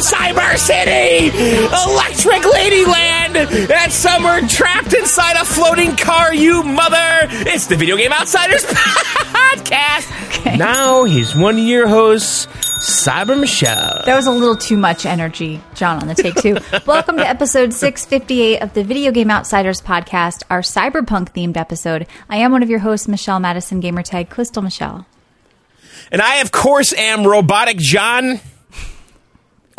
Cyber City, Electric Ladyland. That's somewhere trapped inside a floating car, you mother. It's the Video Game Outsiders podcast. Now he's one of your hosts, Cyber Michelle. That was a little too much energy, John, on the take two. Welcome to episode 658 of the Video Game Outsiders podcast, our cyberpunk themed episode. I am one of your hosts, Michelle Madison, gamertag Crystal Michelle. And I, of course, am Robotic John.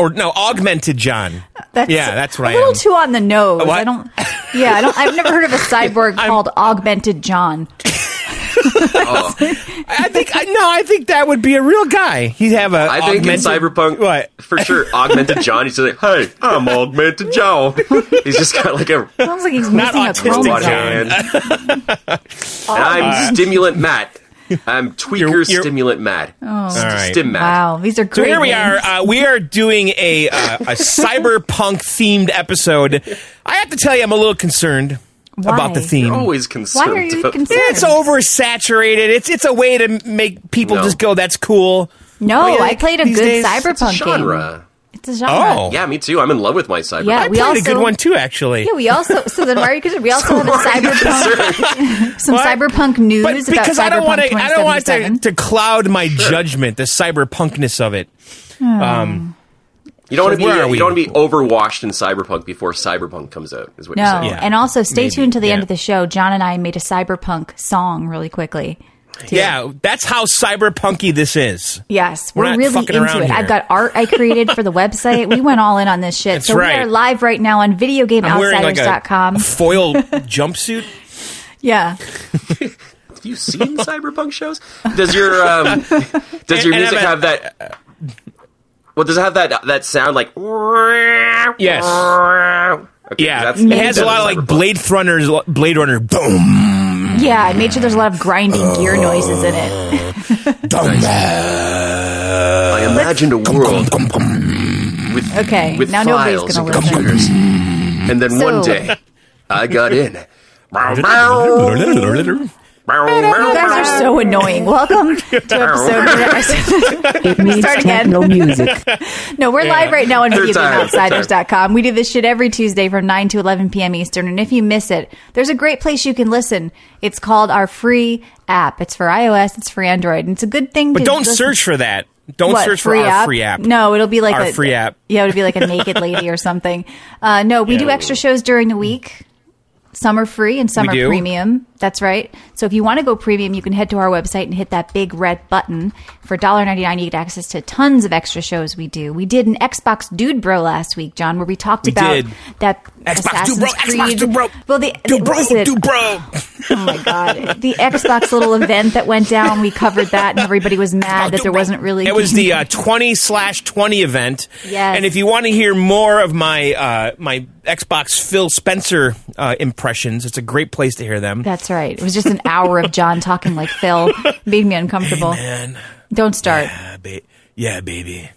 Or no, Augmented John. That's yeah, that's right. A little too on the nose. What? I don't. Yeah, I don't. I've never heard of a cyborg called Augmented John. Oh. I think I no, I think that would be a real guy. He'd have a. I think in Cyberpunk, What? for sure, Augmented John. He's just like, "Hey, I'm Augmented Joe." He's just got like a Sounds like he's Not missing a autistic robot chromosome. John. hand. and I'm Stimulant Matt. I'm Tweaker You're- you're- Stimulant mad. Oh, right. Stim Matt. Wow, these are great. So great. here we are. Uh, we are doing a uh, a cyberpunk themed episode. I have to tell you, I'm a little concerned Why? about the theme. You're always Why concerned. are you about- concerned? It's oversaturated. It's it's a way to make people No. just go, "That's cool." No, What do you I played a good days? cyberpunk It's a genre. game. It's a genre. Oh. Yeah, me too. I'm in love with my cyber. Yeah, I we played a also- good one too, actually. Yeah, we also so then why are you concerned? We also have a cyberpunk some What? cyberpunk news But about because I don't cyberpunk want to, I don't want to, to cloud my judgment, the cyberpunkness of it. Um, You don't want to So be. You don't want to be overwashed in Cyberpunk before Cyberpunk comes out. Is what No, you're saying. Yeah. and also stay Maybe, tuned to the end of the show. John and I made a cyberpunk song really quickly. Too. yeah, that's how cyberpunky this is. Yes, We're we're, really into it. here. I've got art I created for the website. We went all in on this shit. That's so right. we are live right now on I'm wearing like videogameoutsiders.com. foil jumpsuit. yeah. Have you seen Cyberpunk shows? Does your um, does your And- and music I'm a- have that? Well, does it have that that sound like? Yes. Okay, Yeah, that's- it has a lot of like Blade Runner's Blade Runner. Boom, Yeah, I made sure there's a lot of grinding gear noises in it. I imagined a world with Okay, with now nobody's files gonna and listen. computers, and then one day I got in. You guys are so annoying. Welcome to episode. It needs Start again. techno music. No, we're live right now on Third time, third VideoGameOutsiders.com. We do this shit every Tuesday from 9 to 11 p.m. Eastern. And if you miss it, there's a great place you can listen. It's called our free app. It's for iOS, it's for Android. And it's a good thing But to don't listen- search for that. Don't What, search for our free app. No, it'll be like Our a free app. Yeah, it'll be like a naked lady or something. Uh, no, we do extra shows during the week. Some are free and some We are do? premium. That's right. So if you want to go premium, you can head to our website and hit that big red button. For $1.99, you get access to tons of extra shows we do. We did an Xbox Dude Bro last week, John, where we talked We about did. that Xbox Dude Bro, Creed. Xbox Dude Bro. Well, the, what bro, do bro. Oh my god, the Xbox little event that went down. We covered that, and everybody was mad that there wasn't really. It was the uh, twenty slash twenty event. Yes. And if you want to hear more of my uh, my Xbox Phil Spencer uh, impressions, it's a great place to hear them. That's right. It was just an hour of John talking like Phil. Made me uncomfortable. Man, Don't start. yeah, ba- yeah, baby,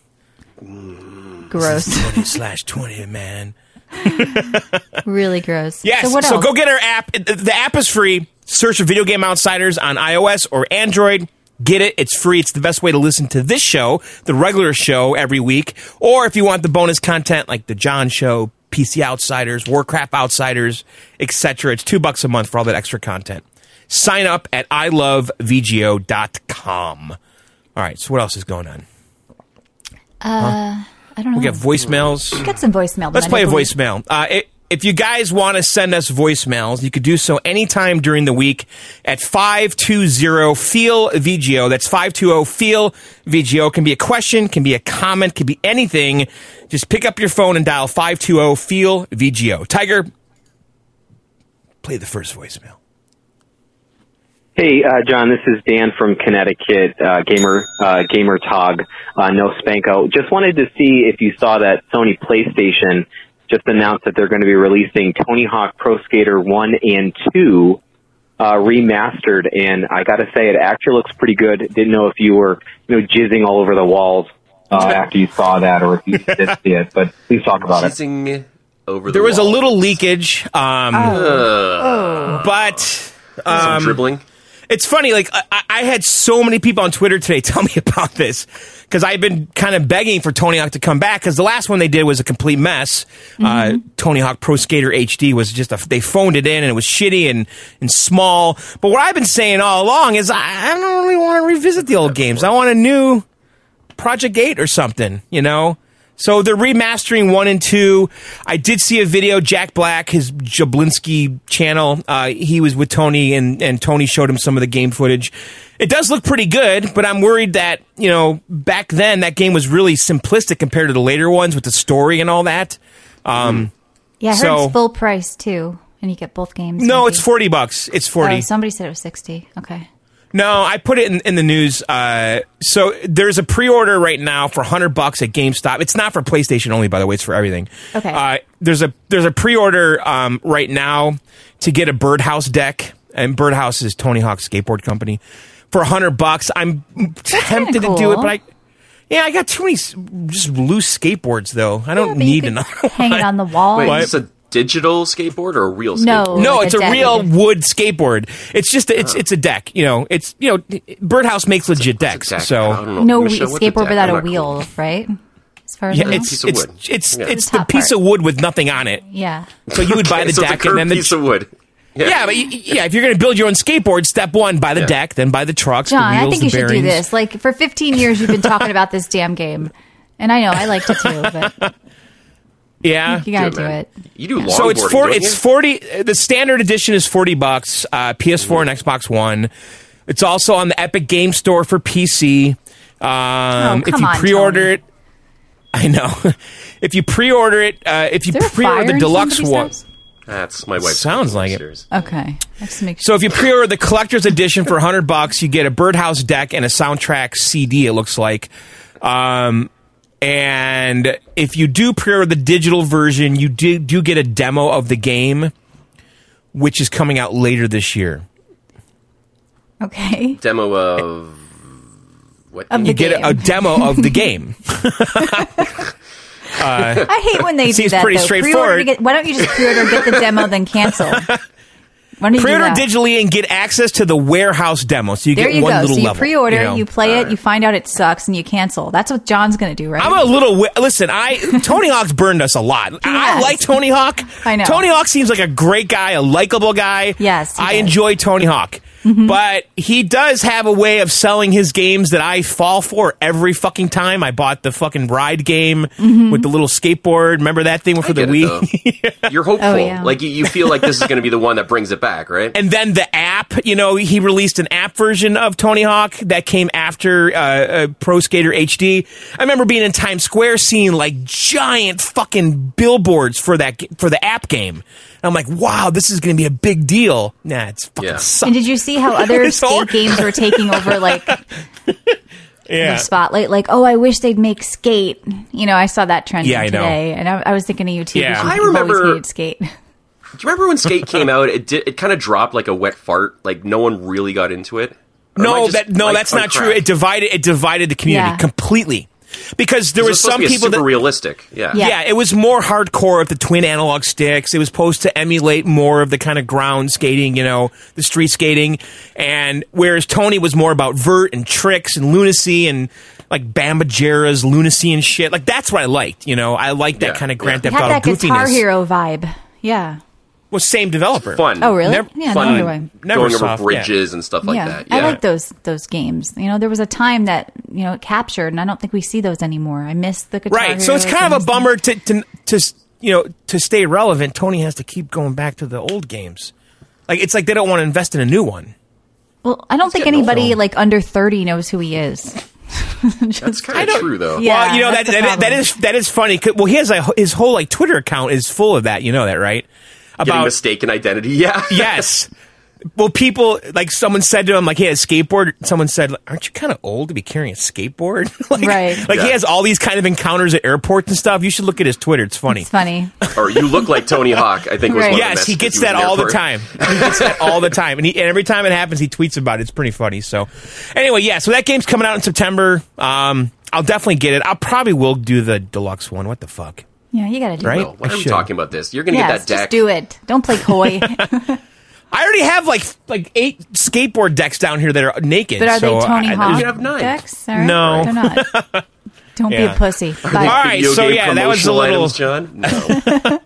mm. Gross. twenty slash twenty, man. really gross. Yes. So what else? go get our app. The the app is free. Search for Video Game Outsiders on iOS or Android. Get it. It's free. It's the best way to listen to this show, the regular show every week. Or if you want the bonus content like the John Show, PC Outsiders, Warcraft Outsiders, etc., it's two bucks a month for all that extra content. Sign up at ilovevgo.com. All right. So what else is going on? uh I don't know. We got voicemails. We got some voicemail. Let's play a voicemail. Uh, it, if you guys want to send us voicemails, you could do so anytime during the week at 520 FEEL VGO. That's 520 FEEL VGO. Can be a question, can be a comment, can be anything. Just pick up your phone and dial 520 FEEL VGO. Tiger, play the first voicemail. Hey, uh, John, this is Dan from Connecticut, uh, gamer, uh, gamer tog, uh, no spanko. Just wanted to see if you saw that Sony PlayStation just announced that they're going to be releasing Tony Hawk Pro Skater 1 and 2, uh, remastered. And I gotta say, it actually looks pretty good. Didn't know if you were, you know, jizzing all over the walls, uh, after you saw that or if you did see it, but please talk about it. Kissing over the There was a little leakage, um, Oh. but Some dribbling. It's funny, like I, I had so many people on Twitter today tell me about this because I've been kind of begging for Tony Hawk to come back because the last one they did was a complete mess. Uh, Tony Hawk Pro Skater HD was just a, they phoned it in and it was shitty and and small. But what I've been saying all along is I, I don't really want to revisit the old games. I want a new Project 8 or something, you know? So they're remastering one and two. I did see a video, Jack Black, his Jablinski channel. Uh, he was with Tony and, and Tony showed him some of the game footage. It does look pretty good, but I'm worried that, you know, back then that game was really simplistic compared to the later ones with the story and all that. Um, Yeah, I heard So- it's full price too, and you get both games. no, maybe. it's 40 bucks. It's 40. Oh, somebody said it was sixty. Okay. No, I put it in, in the news. Uh, so there's a pre-order right now for hundred bucks at GameStop. It's not for PlayStation only, by the way. It's for everything. Okay. Uh, there's a there's a pre-order um, right now to get a Birdhouse deck, and Birdhouse is Tony Hawk's skateboard company for hundred bucks. I'm tempted to do it, but I. Yeah, I got too many just loose skateboards though. I don't Yeah, need could another Hang it on the wall. Wait, What? is this a digital skateboard or a real skateboard? No. No, like it's a a, real wood skateboard. It's just a, it's it's a deck. You know, it's you know, Birdhouse makes legit decks. Exactly. So I don't know. no Michelle, what's a skateboard without I'm a wheel, cool. right? As far as Yeah, I know. it's it's it's Yeah. it's The the piece part. of wood with nothing on it. yeah. So you would buy the so it's a deck and then the piece of wood. yeah, yeah, but y- yeah, if you're going to build your own skateboard, step one, buy the Yeah. deck, then buy the trucks, John, the wheels, I think you should do this. Like for 15 years, you've been talking about this damn game, and I know I liked it too, but Yeah. you gotta Do do it. You do longboarding, So it's four. It's you? forty. uh, The standard edition is forty bucks. Uh, PS4 and Xbox One. It's also on the Epic Game Store for PC. Um, if come you on, pre-order it, I know. if you pre-order it, uh, if you Is there a pre-order the deluxe one. That's my wife. Sounds like it. Okay, let's make sure. So if you pre-order the collector's edition for 100 bucks, you get a Birdhouse deck and a soundtrack CD. It looks like. Um, and if you do pre-order the digital version, you do do get a demo of the game, which is coming out later this year. okay, Demo of what? Of You the get a, a demo of the game. I hate when they do Seems that. pretty though. Pre-order straightforward. get- why don't you just pre-order, get the demo, then cancel? Why don't you do Pre-order digitally and get access to the warehouse demo, so you There get you one go. little So you level. pre-order, you, know? play it, you find out it sucks, and you cancel. That's what John's going to do, right? I'm a little. wi- Listen, I Tony Hawk's burned us a lot. I has. like Tony Hawk. I know. Tony Hawk seems like a great guy, a likable guy. Yes, I does. Enjoy Tony Hawk. But he does have a way of selling his games that I fall for every fucking time. I bought the fucking ride game Mm-hmm. with the little skateboard. Remember that thing for the get it, You're hopeful. Oh, yeah. Like you, you feel like this is going to be the one that brings it back, right? and then the app, you know, he released an app version of Tony Hawk that came after uh, uh, Pro Skater HD. I remember being in Times Square seeing like giant fucking billboards for that for the app game. And I'm like, wow, this is going to be a big deal. Nah, it's fucking Yeah. sucks. and did you see how other skate hard. games were taking over, like yeah. the spotlight? Like, oh, I wish they'd make skate. You know, I saw that trend Yeah, I today, and I, I was thinking of you too. Yeah. because I remember- skate. Do you remember when Skate came out? It did, it kind of dropped like a wet fart. Like no one really got into it. Or No, just, that no, like, that's on not true. It divided it divided the community Yeah. completely. Because there It was some to be people super that realistic. Yeah. Yeah. Yeah, it was more hardcore with the twin analog sticks. It was supposed to emulate more of the kind of ground skating, you know, the street skating. And whereas Tony was more about vert and tricks and lunacy and like Bam Margera's lunacy and shit. Like that's what I liked, you know. I liked that Yeah, kind of Grand yeah. Theft Auto that Guitar. Hero vibe. Yeah. Was same developer. Fun. Oh, really? Never- yeah, Fun. no wonder why. Never going soft, over yeah. bridges and stuff like yeah. that. I like those those games. You know, there was a time that you know it captured, and I don't think we see those anymore. I miss the guitar. Right. So it's kind of a bummer to, to to you know to stay relevant. Tony has to keep going back to the old games. Like it's like they don't want to invest in a new one. Well, I don't think anybody old. like under thirty knows who he is. That's kind of true, though. Yeah. well, you know that that's the that, that problem. is that is funny. 'cause- Well, he has a his whole like Twitter account is full of that. You know that, right? Getting About mistaken identity. Yeah. yes. Well, people like someone said to him like he had a skateboard. Someone said, "Aren't you kind of old to be carrying a skateboard?" like, Right. Like he has all these kind of encounters at airports and stuff. You should look at his Twitter. It's funny. It's funny. or you look like Tony Hawk. I think was Right. one of the Yes, he messages gets was that there all the for. time. He gets that all the time, and, he, and every time it happens, he tweets about it. It's pretty funny. So, anyway, yeah. So that game's coming out in September. Um, I'll definitely get it. I'll probably will do the deluxe one. What the fuck? Yeah, you got to do Right? it. Well, why I are we should. talking about this? You're going to Yes, get that just deck. do it. Don't play coy. I already have like like eight skateboard decks down here that are naked. But are so they Tony I- Hawk should have nine. decks? All right. No. They're not. Don't be a pussy. All Bye. right, so yeah, that was a little. items, John. No.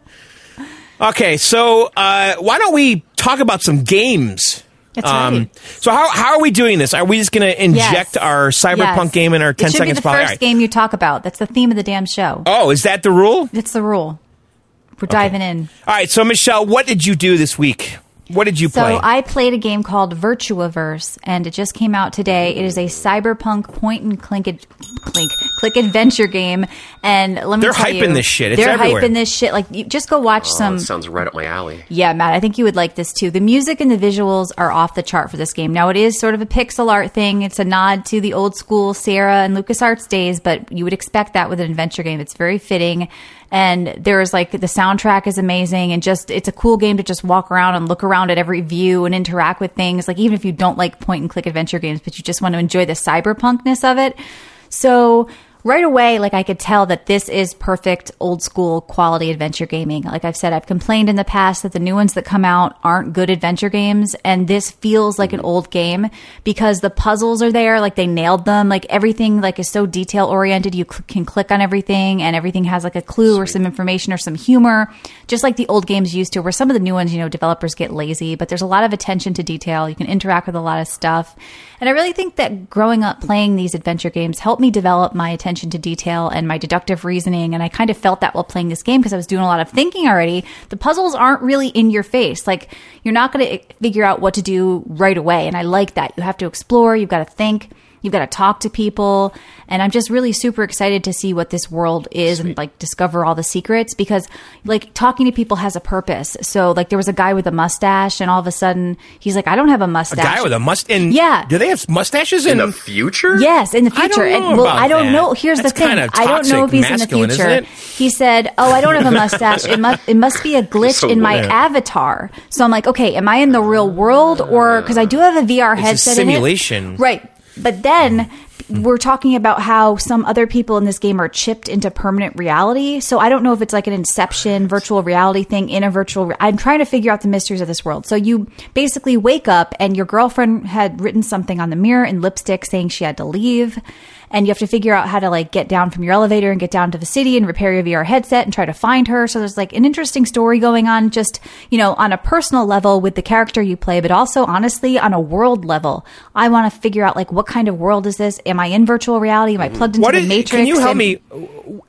Okay, so uh, why don't we talk about some games? Um, right. So how how are we doing this? Are we just going to inject Yes. our cyberpunk Yes. game in our ten it should seconds? be the? First right. game you talk about. That's the theme of the damn show. Oh, is that the rule? It's the rule. We're diving in. All right, so Michelle, what did you do this week? What did you So play? I played a game called VirtuaVerse, and it just came out today. It is a cyberpunk point and click, ad- clink, click adventure game. And let me They're tell hyping you, this shit. It's they're everywhere. hyping this shit. Like, you just go watch Oh, some. sounds right up my alley. Yeah, Matt, I think you would like this too. The music and the visuals are off the chart for this game. Now, it is sort of a pixel art thing. It's a nod to the old school Sierra and LucasArts days, but you would expect that with an adventure game. It's very fitting. And there's like the soundtrack is amazing and just it's a cool game to just walk around and look around at every view and interact with things. Like even if you don't like point and click adventure games, but you just want to enjoy the cyberpunkness of it. So right away, like I could tell that this is perfect old school quality adventure gaming. Like I've said, I've complained in the past that the new ones that come out aren't good adventure games, and this feels like an mm-hmm. old game because the puzzles are there, like they nailed them. Like everything, like is so detail oriented. You cl- can click on everything, and everything has like a clue or some information or some humor, just like the old games used to. Where some of the new ones, you know, developers get lazy, but there's a lot of attention to detail. You can interact with a lot of stuff, and I really think that growing up playing these adventure games helped me develop my attention to detail and my deductive reasoning. And I kind of felt that while playing this game because I was doing a lot of thinking already. The puzzles aren't really in your face. Like you're not going to figure out what to do right away. And I like that. You have to explore, you've got to think. You've got to talk to people. And I'm just really super excited to see what this world is and like discover all the secrets because like talking to people has a purpose. So like there was a guy with a mustache and all of a sudden he's like, I don't have a mustache. a mustache. guy with a mustache. Yeah. do they have mustaches In in, the future? Yes, in the I future. don't know And- well, about I don't that. know. Here's That's the thing. kinda I don't know if he's in the future. He said, "Oh, I don't have a mustache. It must it must be a glitch So in my weird. avatar." So I'm like, "Okay, am I in the real world or cuz I do have a VR It's a headset simulation. in it?" Right. But then mm. we're talking about how some other people in this game are chipped into permanent reality. So I don't know if it's like an inception virtual reality thing in a virtual re- I'm trying to figure out the mysteries of this world. So you basically wake up and your girlfriend had written something on the mirror in lipstick saying she had to leave and you have to figure out how to like get down from your elevator and get down to the city and repair your VR headset and try to find her. So there's like an interesting story going on just, you know, on a personal level with the character you play, but also honestly on a world level. I want to figure out like what kind of world is this? Am I in virtual reality? Am I plugged into What the is, matrix? can you help And- me?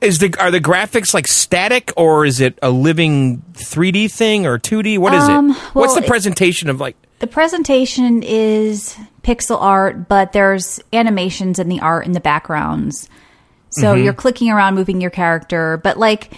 Is the are the graphics like static or is it a living 3D thing or 2D? What is Um, it? What's well, the it- presentation of like? The presentation is pixel art, but there's animations in the art in the backgrounds. So Mm-hmm. you're clicking around, moving your character, but like,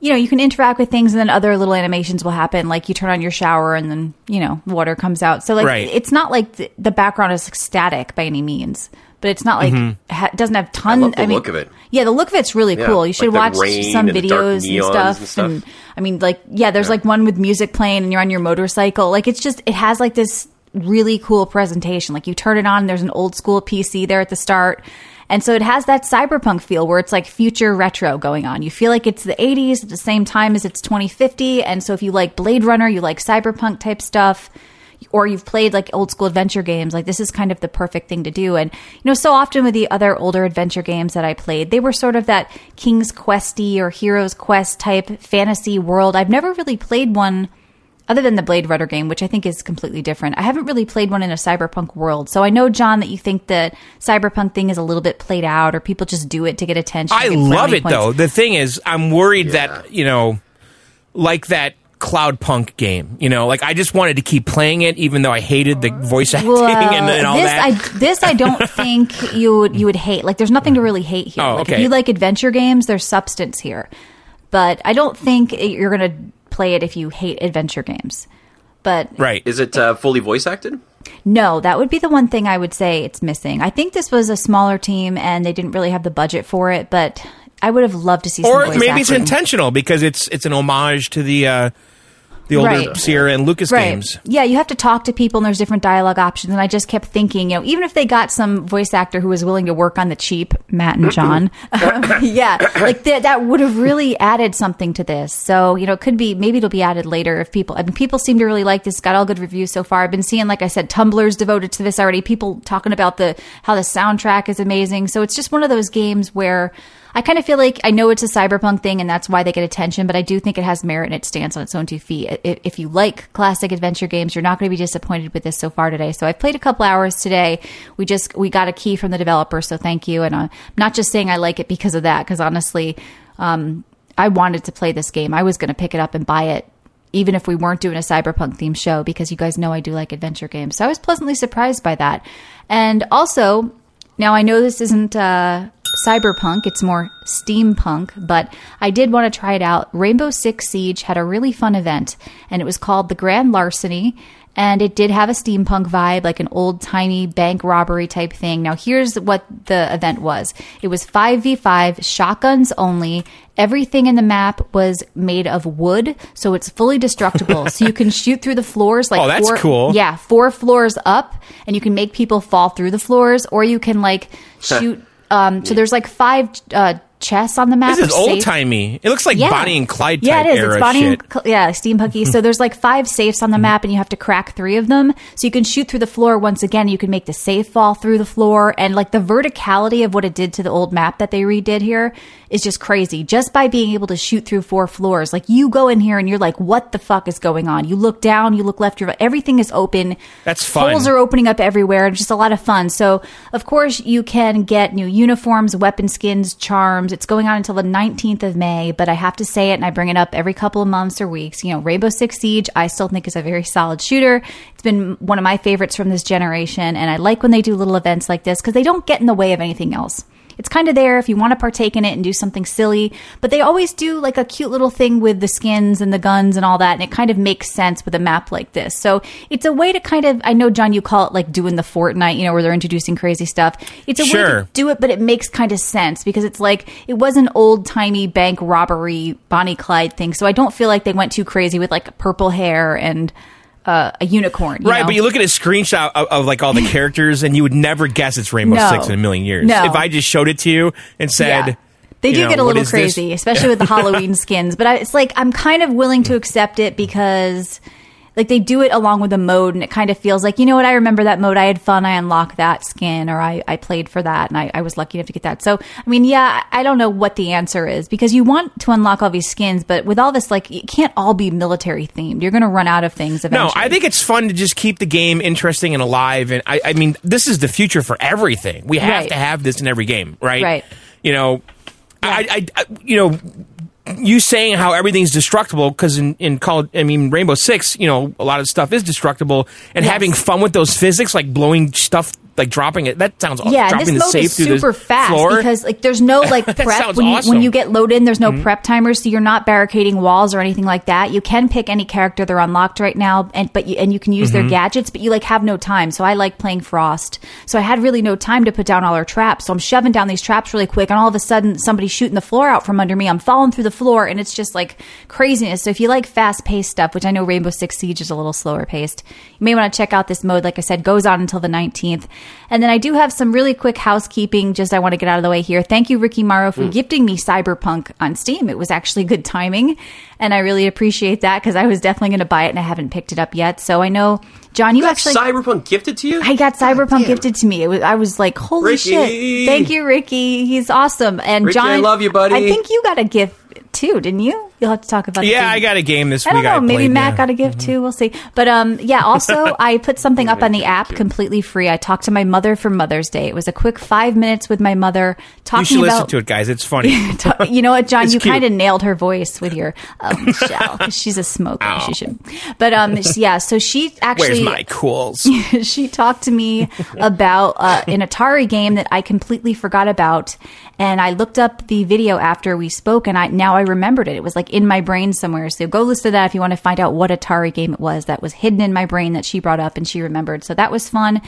you know, you can interact with things and then other little animations will happen. Like you turn on your shower and then, you know, water comes out. So like, Right. it's not like the, the background is static by any means, but it's not like, ha- it doesn't have tons. I love the mean, look of it. Yeah, the look of it's really Yeah, cool. You should like watch some and videos and stuff. and stuff. and I mean, like, yeah, there's like one with music playing and you're on your motorcycle. Like, it's just, it has like this really cool presentation. Like, you turn it on, there's an old school PC there at the start. And so it has that cyberpunk feel where it's like future retro going on. You feel like it's the 80s at the same time as it's 2050. And so if you like Blade Runner, you like cyberpunk type stuff, or you've played like old school adventure games, like this is kind of the perfect thing to do. And you know, so often with the other older adventure games that I played, they were sort of that King's Questy or Hero's Quest type fantasy world. I've never really played one other than the Blade Runner game, which I think is completely different. I haven't really played one in a cyberpunk world. So I know, John, that you think the cyberpunk thing is a little bit played out or people just do it to get attention. I get love it points. though. The thing is, I'm worried Yeah. that you know, like that Cloudpunk game. You know, like I just wanted to keep playing it, even though I hated the voice acting Well, and, and all this that. I this I don't think you would you would hate. Like, there's nothing to really hate here. Oh, like, okay. if you like adventure games, there's substance here. But I don't think you're gonna play it if you hate adventure games. But right. Is it uh, fully voice acted? no, that would be the one thing I would say it's missing. I think this was a smaller team and they didn't really have the budget for it, but I would have loved to see some or voice maybe it's intentional because it's it's an homage to the uh, the older Right. Sierra and Lucas games. Yeah, you have to talk to people and there's different dialogue options. And I just kept thinking, you know, even if they got some voice actor who was willing to work on the cheap, Matt and John, um, yeah, like that, that would have really added something to this. So, you know, it could be, maybe it'll be added later if people, I mean, people seem to really like this, got all good reviews so far. I've been seeing, like I said, Tumblrs devoted to this already, people talking about the, how the soundtrack is amazing. So it's just one of those games where, I kind of feel like I know it's a cyberpunk thing and that's why they get attention, but I do think it has merit and it stands on its own two feet. If you like classic adventure games, you're not going to be disappointed with this so far today. So I've played a couple hours today. We just we got a key from the developer, so thank you. And I'm not just saying I like it because of that, because honestly, um, I wanted to play this game. I was going to pick it up and buy it even if we weren't doing a cyberpunk themed show because you guys know I do like adventure games. So I was pleasantly surprised by that. And also, now I know this isn't uh, cyberpunk, it's more steampunk, but I did want to try it out. Rainbow Six Siege had a really fun event, and it was called the Grand Larceny. And it did have a steampunk vibe, like an old timey bank robbery type thing. Now, here's what the event was it was 5v5, shotguns only. Everything in the map was made of wood, so it's fully destructible. so you can shoot through the floors like Oh, that's four, cool. Yeah, four floors up, and you can make people fall through the floors, or you can like shoot. Um, so there's like five uh, chests on the map. This is old timey. It looks like yeah. Bonnie and Clyde type Yeah, it is. era It's Bonnie shit. and yeah, steampunky. so there's like five safes on the map, and you have to crack three of them. So you can shoot through the floor once again. You can make the safe fall through the floor, and like the verticality of what it did to the old map that they redid here is just crazy. Just by being able to shoot through four floors, like you go in here and you're like, what the fuck is going on? You look down, you look left, you're everything is open. That's fun. Holes are opening up everywhere. It's just a lot of fun. So, of course, you can get new uniforms, weapon skins, charms. It's going on until the 19th of May, but I have to say it and I bring it up every couple of months or weeks. You know, Rainbow Six Siege, I still think is a very solid shooter. It's been one of my favorites from this generation, and I like when they do little events like this because they don't get in the way of anything else. It's kind of there if you want to partake in it and do something silly, but they always do like a cute little thing with the skins and the guns and all that, and it kind of makes sense with a map like this. So it's a way to kind of, I know, John, you call it like doing the Fortnite, you know, where they're introducing crazy stuff. It's a way to do it, but it makes kind of sense because it's like, it was an old timey bank robbery Bonnie Clyde thing. So I don't feel like they went too crazy with like purple hair and uh, a unicorn. you Right, know? but you look at a screenshot of, of like all the characters, and you would never guess it's Rainbow No. Six in a million years. No. If I just showed it to you and said, Yeah. They do know, get a little is this? crazy, especially with the Halloween skins. But I, it's like I'm kind of willing to accept it because, like, they do it along with a mode, and it kind of feels like, you know what? I remember that mode. I had fun. I unlocked that skin, or I, I played for that, and I, I was lucky enough to get that. So, I mean, yeah, I don't know what the answer is because you want to unlock all these skins, but with all this, like, it can't all be military themed. You're going to run out of things eventually. No. I think it's fun to just keep the game interesting and alive. And I, I mean, this is the future for everything. We have Right. to have this in every game, right? Right. You know, I, I, I, you know, you saying how everything's destructible because in in Call, I mean, Rainbow Six, you know, a lot of stuff is destructible, and Yes. having fun with those physics, like blowing stuff, like dropping it. That sounds yeah, and dropping this the mode safe is super fast floor. because like there's no like prep when you, awesome. when you get loaded in. There's no Mm-hmm. prep timers, so you're not barricading walls or anything like that. You can pick any character they're unlocked right now, and but you, and you can use Mm-hmm. their gadgets, but you like have no time. So I like playing Frost, so I had really no time to put down all our traps. So I'm shoving down these traps really quick, and all of a sudden somebody's shooting the floor out from under me. I'm falling through the floor, and it's just like craziness. So if you like fast paced stuff, which I know Rainbow Six Siege is a little slower paced, you may want to check out this mode. Like I said, goes on until the 19th. And then I do have some really quick housekeeping. Just I want to get out of the way here. Thank you, Ricky Morrow, for hmm. gifting me Cyberpunk on Steam. It was actually good timing, and I really appreciate that because I was definitely going to buy it and I haven't picked it up yet. So I know, John, you You got actually. Cyberpunk gifted to you? I got Cyberpunk gifted to me. It was, I was like, holy Ricky! shit. Thank you, Ricky. He's awesome. And Ricky, John, I love you, buddy. I think you got a gift too, didn't you? You'll have to talk about yeah, the- I got a game this I week. don't know. Maybe Matt yeah. Mm-hmm. got a gift too. We'll see. But um, yeah. Also, I put something up on the app completely free. I talked to my mother for Mother's Day. It was a quick five minutes with my mother talking. You talking should listen about. to it, guys. It's funny. You know what, John? It's you kind of nailed her voice with your oh, Michelle. 'cause She's a smoker. She should. But um, yeah. So she actually Where's my cools? she talked to me about uh, an Atari game that I completely forgot about, and I looked up the video after we spoke, and I now I remembered it. It was like in my brain somewhere. So go listen to that if you want to find out what Atari game it was that was hidden in my brain that she brought up and she remembered. So that was fun.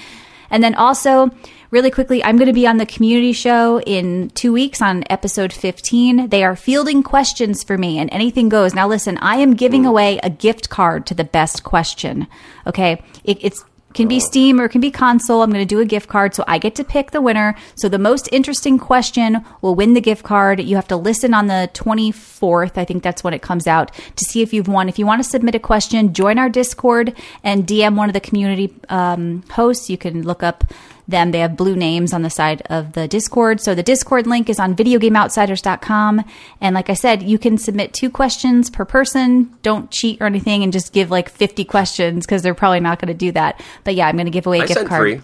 And then also, really quickly, I'm going to be on the community show in two weeks on episode 15. They are fielding questions for me and anything goes. Now, listen, I am giving away a gift card to the best question. Okay. It, it's can be Steam or it can be console. I'm going to do a gift card, so I get to pick the winner. So the most interesting question will win the gift card. You have to listen on the 24th. I think that's when it comes out to see if you've won. If you want to submit a question, join our Discord and DM one of the community um, hosts. You can look up them. They have blue names on the side of the Discord. So the Discord link is on videogameoutsiders.com. And like I said, you can submit two questions per person. Don't cheat or anything and just give like 50 questions because they're probably not going to do that. But yeah, I'm going to give away a I gift card. three.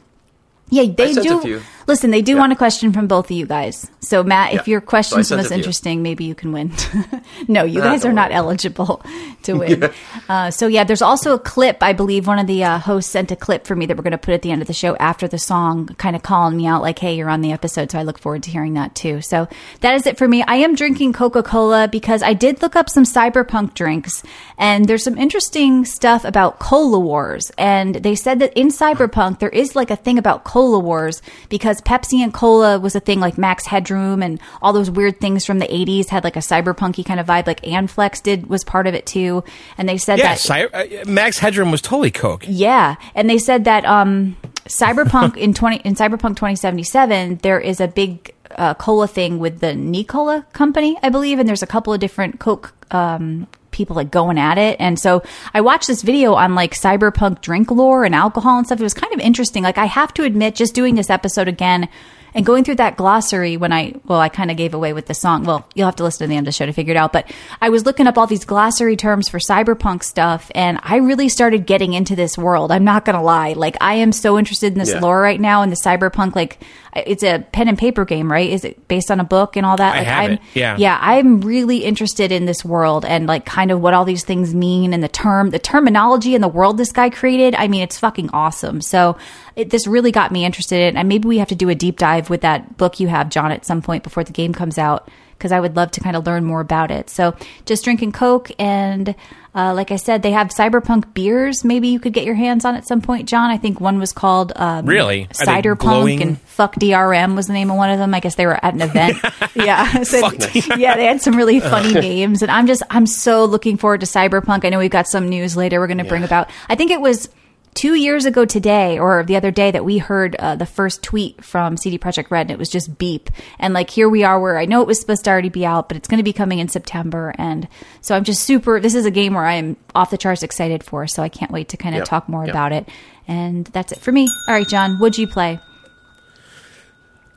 Yeah, they do. Listen, they do Yeah. want a question from both of you guys. So, Matt, if your question's So I the sent most interesting, maybe you can win. no, you Nah, guys are don't eligible to win. uh, so, yeah, there's also a clip. I believe one of the uh, hosts sent a clip for me that we're going to put at the end of the show after the song, kind of calling me out, like, hey, you're on the episode. So, I look forward to hearing that too. So, that is it for me. I am drinking Coca Cola because I did look up some cyberpunk drinks, and there's some interesting stuff about cola wars. And they said that in cyberpunk, there is like a thing about cola wars because Pepsi and cola was a thing like Max Headroom and all those weird things from the 80s had like a cyberpunky kind of vibe, like Anflex did was part of it too. And they said Yeah, that. Cy- uh, Max Headroom was totally Coke. Yeah, and they said that um, Cyberpunk in twenty in Cyberpunk twenty seventy seven there is a big uh, cola thing with the Nicola company, I believe, and there's a couple of different Coke um, people like going at it. And so I watched this video on like cyberpunk drink lore and alcohol and stuff. It was kind of interesting. Like I have to admit, just doing this episode again and going through that glossary when I well, I kind of gave away with the song. Well, you'll have to listen to the end of the show to figure it out. But I was looking up all these glossary terms for cyberpunk stuff, and I really started getting into this world. I'm not gonna lie. Like I am so interested in this Yeah. lore right now, and the cyberpunk. Like it's a pen and paper game, right? Is it based on a book and all that? I like have I'm, it, yeah. yeah, I'm really interested in this world and like kind of what all these things mean and the term, the terminology and the world this guy created. I mean, it's fucking awesome. So it, this really got me interested in, and maybe we have to do a deep dive with that book you have, John, at some point before the game comes out because I would love to kind of learn more about it. So just drinking Coke and. Uh, like I said, they have cyberpunk beers. Maybe you could get your hands on at some point, John. I think one was called um, Really? Are they Cider Punk and Fuck DRM was the name of one of them. I guess they were at an event. yeah. So, yeah, they had some really funny names. And I'm just, I'm so looking forward to Cyberpunk. I know we've got some news later we're going to bring about. I think it was two years ago today or the other day that we heard uh, the first tweet from CD Projekt Red and it was just beep. And like here we are where I know it was supposed to already be out, but it's going to be coming in September. And so I'm just super, this is a game where I am off the charts excited for. So I can't wait to kind of Yep. talk more Yep. about it. And that's it for me. All right, John, what'd you play?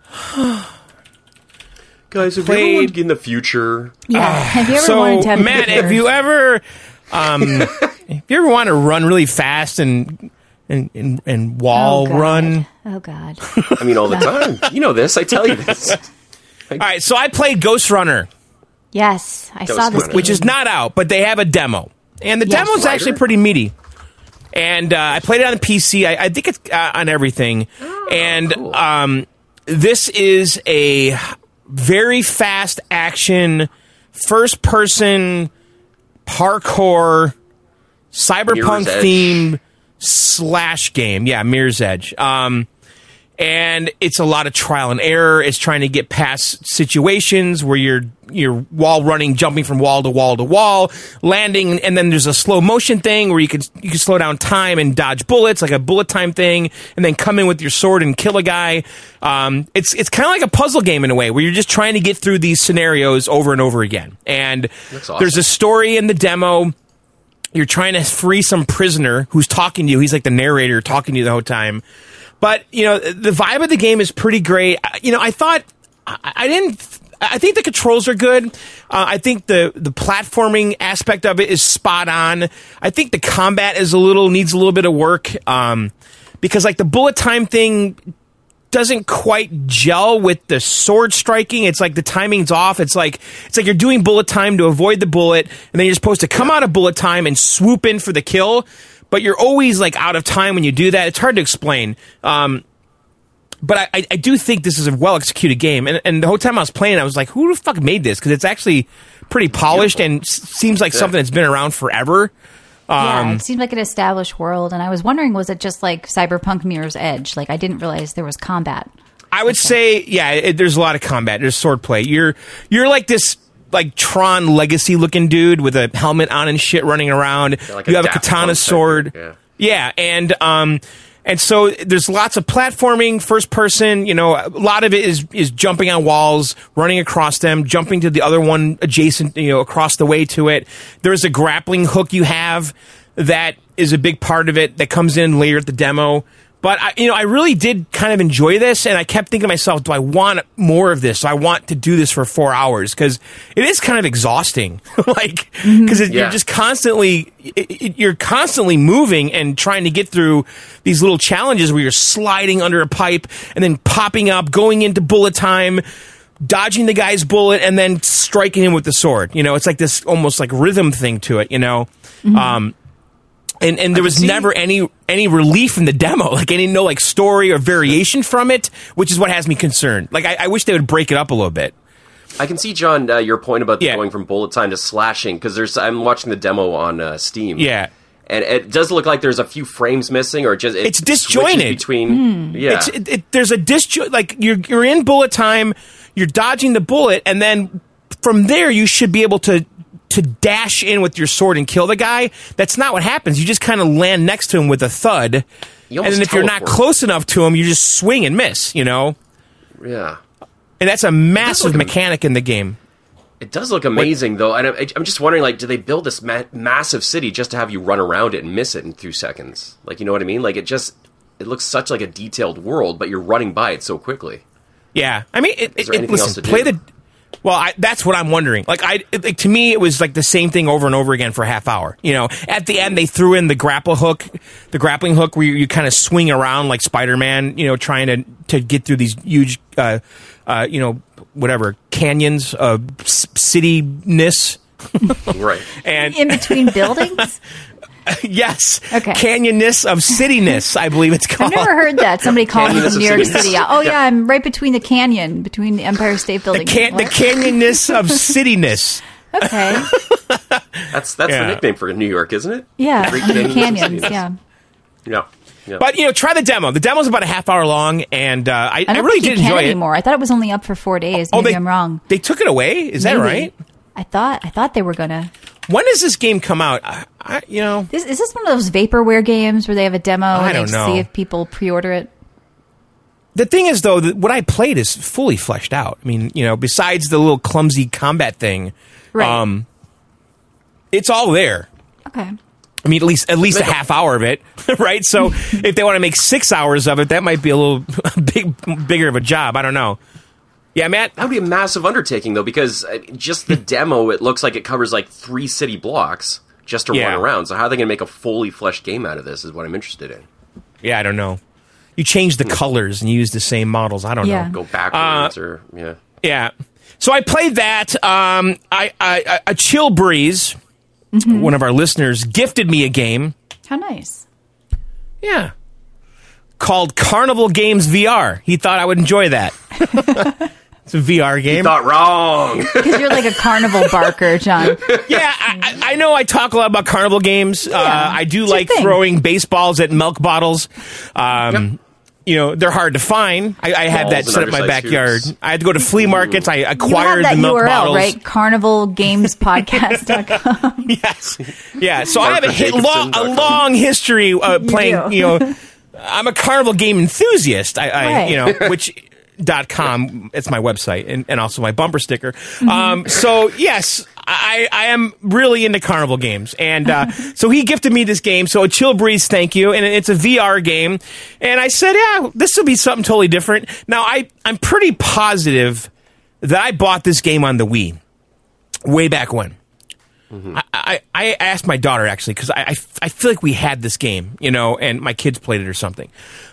Guys, have you ever Played- wanted to in the future? Yeah. have you ever so, wanted to have Matt, have you ever, um, if you ever want to run really fast and and and, and wall Oh, run? Oh God. I mean, all the time. You know this. I tell you this. All right, so I played Ghostrunner, Yes, I That saw this. fun. Game. which is not out, but they have a demo, and the Yes. is actually pretty meaty. And uh, I played it on the PC. I, I think it's uh, on everything. and cool. um, this is a very fast action, first person parkour, cyberpunk themed slash game. Yeah, Mirror's Edge. Um, and it's a lot of trial and error. It's trying to get past situations where you're you're wall running, jumping from wall to wall to wall, landing, and then there's a slow motion thing where you can you can slow down time and dodge bullets, like a bullet time thing, and then come in with your sword and kill a guy. Um, it's it's kind of like a puzzle game in a way where you're just trying to get through these scenarios over and over again. And awesome. there's a story in the demo you're trying to free some prisoner who's talking to you. He's like the narrator talking to you the whole time. But you know, the vibe of the game is pretty great. You know, I thought I, I didn't. I think the controls are good. Uh, I think the the platforming aspect of it is spot on. I think the combat is a little needs a little bit of work um, because like the bullet time thing doesn't quite gel with the sword striking. It's like the timing's off. It's like it's like you're doing bullet time to avoid the bullet, and then you're supposed to come out of bullet time and swoop in for the kill. But you're always like out of time when you do that. It's hard to explain. Um, but I, I- do think this is a well executed game. And, and the whole time I was playing, I was like, who the fuck made this? Because it's actually pretty polished and s- seems like something that's been around forever. Yeah, Um, it seemed like an established world, and I was wondering, was it just like Cyberpunk Mirror's Edge? Like, I didn't realize there was combat. I would say, yeah, it, there's a lot of combat. There's swordplay. You're you're like this like Tron Legacy looking dude with a helmet on and shit running around. like you a have a katana sword. yeah. yeah, and um, and so there's lots of platforming, first person. You know, a lot of it is is jumping on walls, running across them, jumping to the other one adjacent. You know, across the way to it. There's a grappling hook you have that is a big part of it that comes in later at the demo. But I, you know, I really did kind of enjoy this, and I kept thinking to myself, "Do I want more of this? Do I want to do this for four hours?" Because it is kind of exhausting, like because Yeah. you're just constantly it, it- you're constantly moving and trying to get through these little challenges where you're sliding under a pipe and then popping up, going into bullet time, dodging the guy's bullet, and then striking him with the sword. You know, it's like this almost like rhythm thing to it. You know. Um, and and there was see- never any any relief in the demo, like any no like story or variation from it, which is what has me concerned. Like I, I wish they would break it up a little bit. I can see, John, uh, your point about Yeah. going from bullet time to slashing because there's. I'm watching the demo on uh, Steam. Yeah. and it does look like there's a few frames missing, or just it It's disjointed. between. Yeah, It's, it, it, there's a disjo like you're you're in bullet time, you're dodging the bullet, and then from there you should be able to to dash in with your sword and kill the guy. That's not what happens. You just kind of land next to him with a thud, and then if you're not close enough to him, you just swing and miss. You know, yeah. and that's a massive mechanic in the game. It does look amazing, though, and I, I'm just wondering, like, do they build this ma- massive city just to have you run around it and miss it in two seconds? Like, you know what I mean? Like, it just it looks such like a detailed world, but you're running by it so quickly. Yeah, I mean, it, it, there it- anything listen, play do? the. Well, I, that's what I'm wondering. Like, I like, to me, it was like the same thing over and over again for a half hour. You know, at the end they threw in the grapple hook, the grappling hook where you, you kind of swing around like Spider Man. You know, trying to to get through these huge, uh, uh, you know, whatever canyons of c- cityness. Right. And In between buildings? yes, Okay. canyonness of cityness, I believe it's called. I've never heard that. Somebody calling me from New York. City. Oh, yeah, Yeah. I'm right between the canyon, between the Empire State Building. Can- the canyonness of cityness. Okay. That's that's Yeah. the nickname for New York, isn't it? Yeah, Great the canyons of canyons. Yeah. Yeah. yeah. But you know, try the demo. The demo's about a half hour long, and uh, I, I I, don't really think did you can enjoy it. anymore. I thought it was only up for four days. Maybe Oh, they, I'm wrong. They took it away. Is that right? I thought I thought they were gonna. When does this game come out? I, I, you know, This, is this one of those vaporware games where they have a demo I and don't they know. see if people pre-order it? the thing is though, that what I played is fully fleshed out. I mean, you know, besides the little clumsy combat thing, Right. um, it's all there. okay. I mean, at least at least a a- half hour of it, right? So if they want to make six hours of it, that might be a little big bigger of a job. I don't know. Yeah, Matt. That would be a massive undertaking, though, because uh, just the demo, it looks like it covers like three city blocks just to Yeah. run around. So how are they going to make a fully fleshed game out of this? Is what I'm interested in. Yeah, I don't know. You change the colors and use the same models. I don't Yeah. know. Go backwards Uh, or yeah. Yeah. So I played that. Um, I, I, I a chill breeze. One of our listeners gifted me a game. How nice. Yeah. Called Carnival Games VR. He thought I would enjoy that. it's a VR game. Thought wrong. Because you're like a carnival barker, John. yeah, I, I I know I talk a lot about carnival games. Uh, I do like throwing baseballs at milk bottles. Um, You know, they're hard to find. I, I had that set up my backyard. tubes. I had to go to flea markets. I You have acquired that the milk URL, bottles. right? Carnivalgamespodcast.com. Yes. Yeah. So I have a, hit, long, a long history uh, playing. do. You, know, I'm a carnival game enthusiast. I, I Right. you know, which dot com. It's my website and, and also my bumper sticker. Mm-hmm. Um, so yes. I, I am really into carnival games, and uh, so he gifted me this game. So a chill breeze, thank you, and it's a VR game. And I said, yeah, this will be something totally different. Now I I'm pretty positive that I bought this game on the Wii way back when. I, I, I asked my daughter actually because I, I, I feel like we had this game, you know, and my kids played it or something.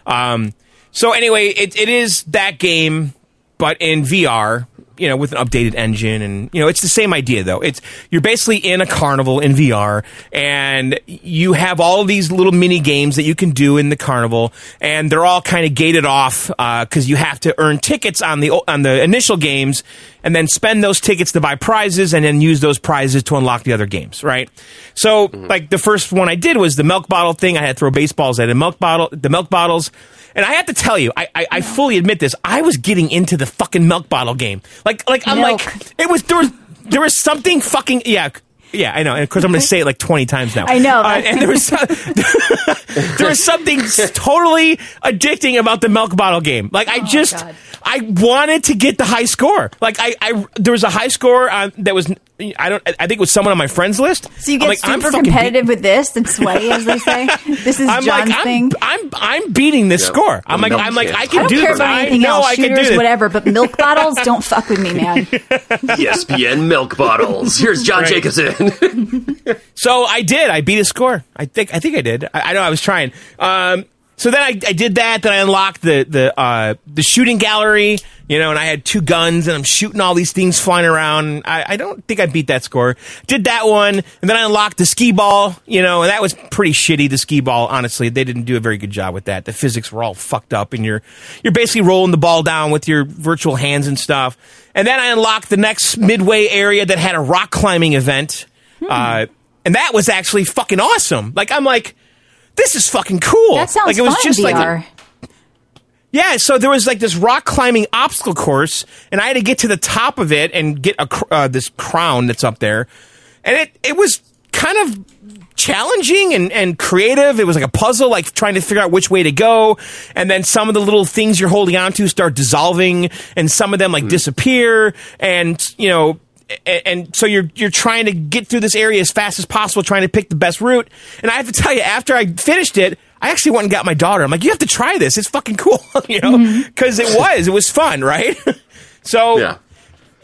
Um, so anyway, it, it is that game, but in VR, you know, with an updated engine, and you know, it's the same idea though. It's you're basically in a carnival in VR, and you have all these little mini games that you can do in the carnival, and they're all kind of gated off uh, because you have to earn tickets on the on the initial games, and then spend those tickets to buy prizes and then use those prizes to unlock the other games, right? So, mm-hmm. like the first one I did was the milk bottle thing. I had to throw baseballs at a milk bottle, the milk bottles. And I have to tell you, I, I, I fully admit this. I was getting into the fucking milk bottle game. Like, like I'm Milk. like, it was there was there was something fucking yeah. Yeah, I know. And of course, I'm going to say it like 20 times now. I know. Uh, and there was some- there was something totally addicting about the milk bottle game. Like I just Oh, God. I wanted to get the high score. Like I, I there was a high score on, that was I don't I think it was someone on my friends list. So you I'm get like, I'm super fucking beat- competitive with this and sweaty, as they say. This is I'm John's like I'm, thing. I'm I'm beating this Yeah. score. I'm The like I'm like can. I I can don't do care this. about I anything know else, I can do shooters, this. whatever, but milk bottles, don't fuck with me, man. ESPN milk bottles. Here's John Right. Jacobson. So I did. I beat a score. I think. I think I did. I, I know. I was trying. Um, so then I, I did that. Then I unlocked the the uh, the shooting gallery. You know, and I had two guns, and I'm shooting all these things flying around. I, I don't think I beat that score. Did that one, and then I unlocked the skee ball. You know, and that was pretty shitty. The skee ball, honestly, they didn't do a very good job with that. The physics were all fucked up, and you're you're basically rolling the ball down with your virtual hands and stuff. And then I unlocked the next midway area that had a rock climbing event. Uh, and that was actually fucking awesome. Like I'm like, this is fucking cool. That sounds like it was fun just in like VR. yeah. So there was like this rock climbing obstacle course, and I had to get to the top of it and get a cr- uh, this crown that's up there, and it it was kind of challenging and, and creative. It was like a puzzle, like trying to figure out which way to go. And then some of the little things you're holding on to start dissolving and some of them like disappear. And, you know, and, and so you're you're trying to get through this area as fast as possible, trying to pick the best route. And I have to tell you, after I finished it, I actually went and got my daughter. I'm like, you have to try this. It's fucking cool, you know, because it was it was fun, right? so yeah.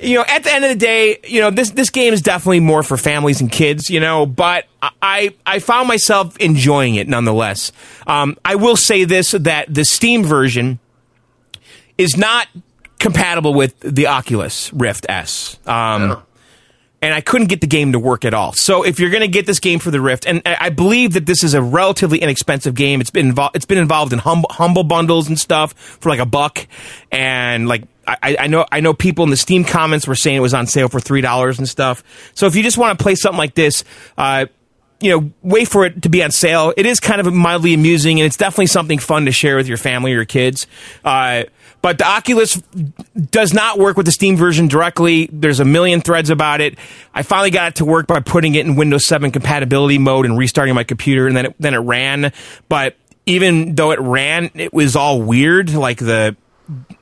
you know, at the end of the day, you know, this this game is definitely more for families and kids, you know, but I I found myself enjoying it nonetheless. Um, I will say this that the Steam version is not compatible with the Oculus Rift S. Um, Oh. and I couldn't get the game to work at all. So if you're going to get this game for the Rift, and I believe that this is a relatively inexpensive game, it's been involved. It's been involved in humble, humble bundles and stuff for like a buck, and like. I, I know I know people in the Steam comments were saying it was on sale for three dollars and stuff. So if you just want to play something like this, uh, you know, wait for it to be on sale. It is kind of mildly amusing, and it's definitely something fun to share with your family or your kids. Uh, but the Oculus does not work with the Steam version directly. There's a million threads about it. I finally got it to work by putting it in Windows 7 compatibility mode and restarting my computer, and then it, then it ran. But even though it ran, it was all weird. Like the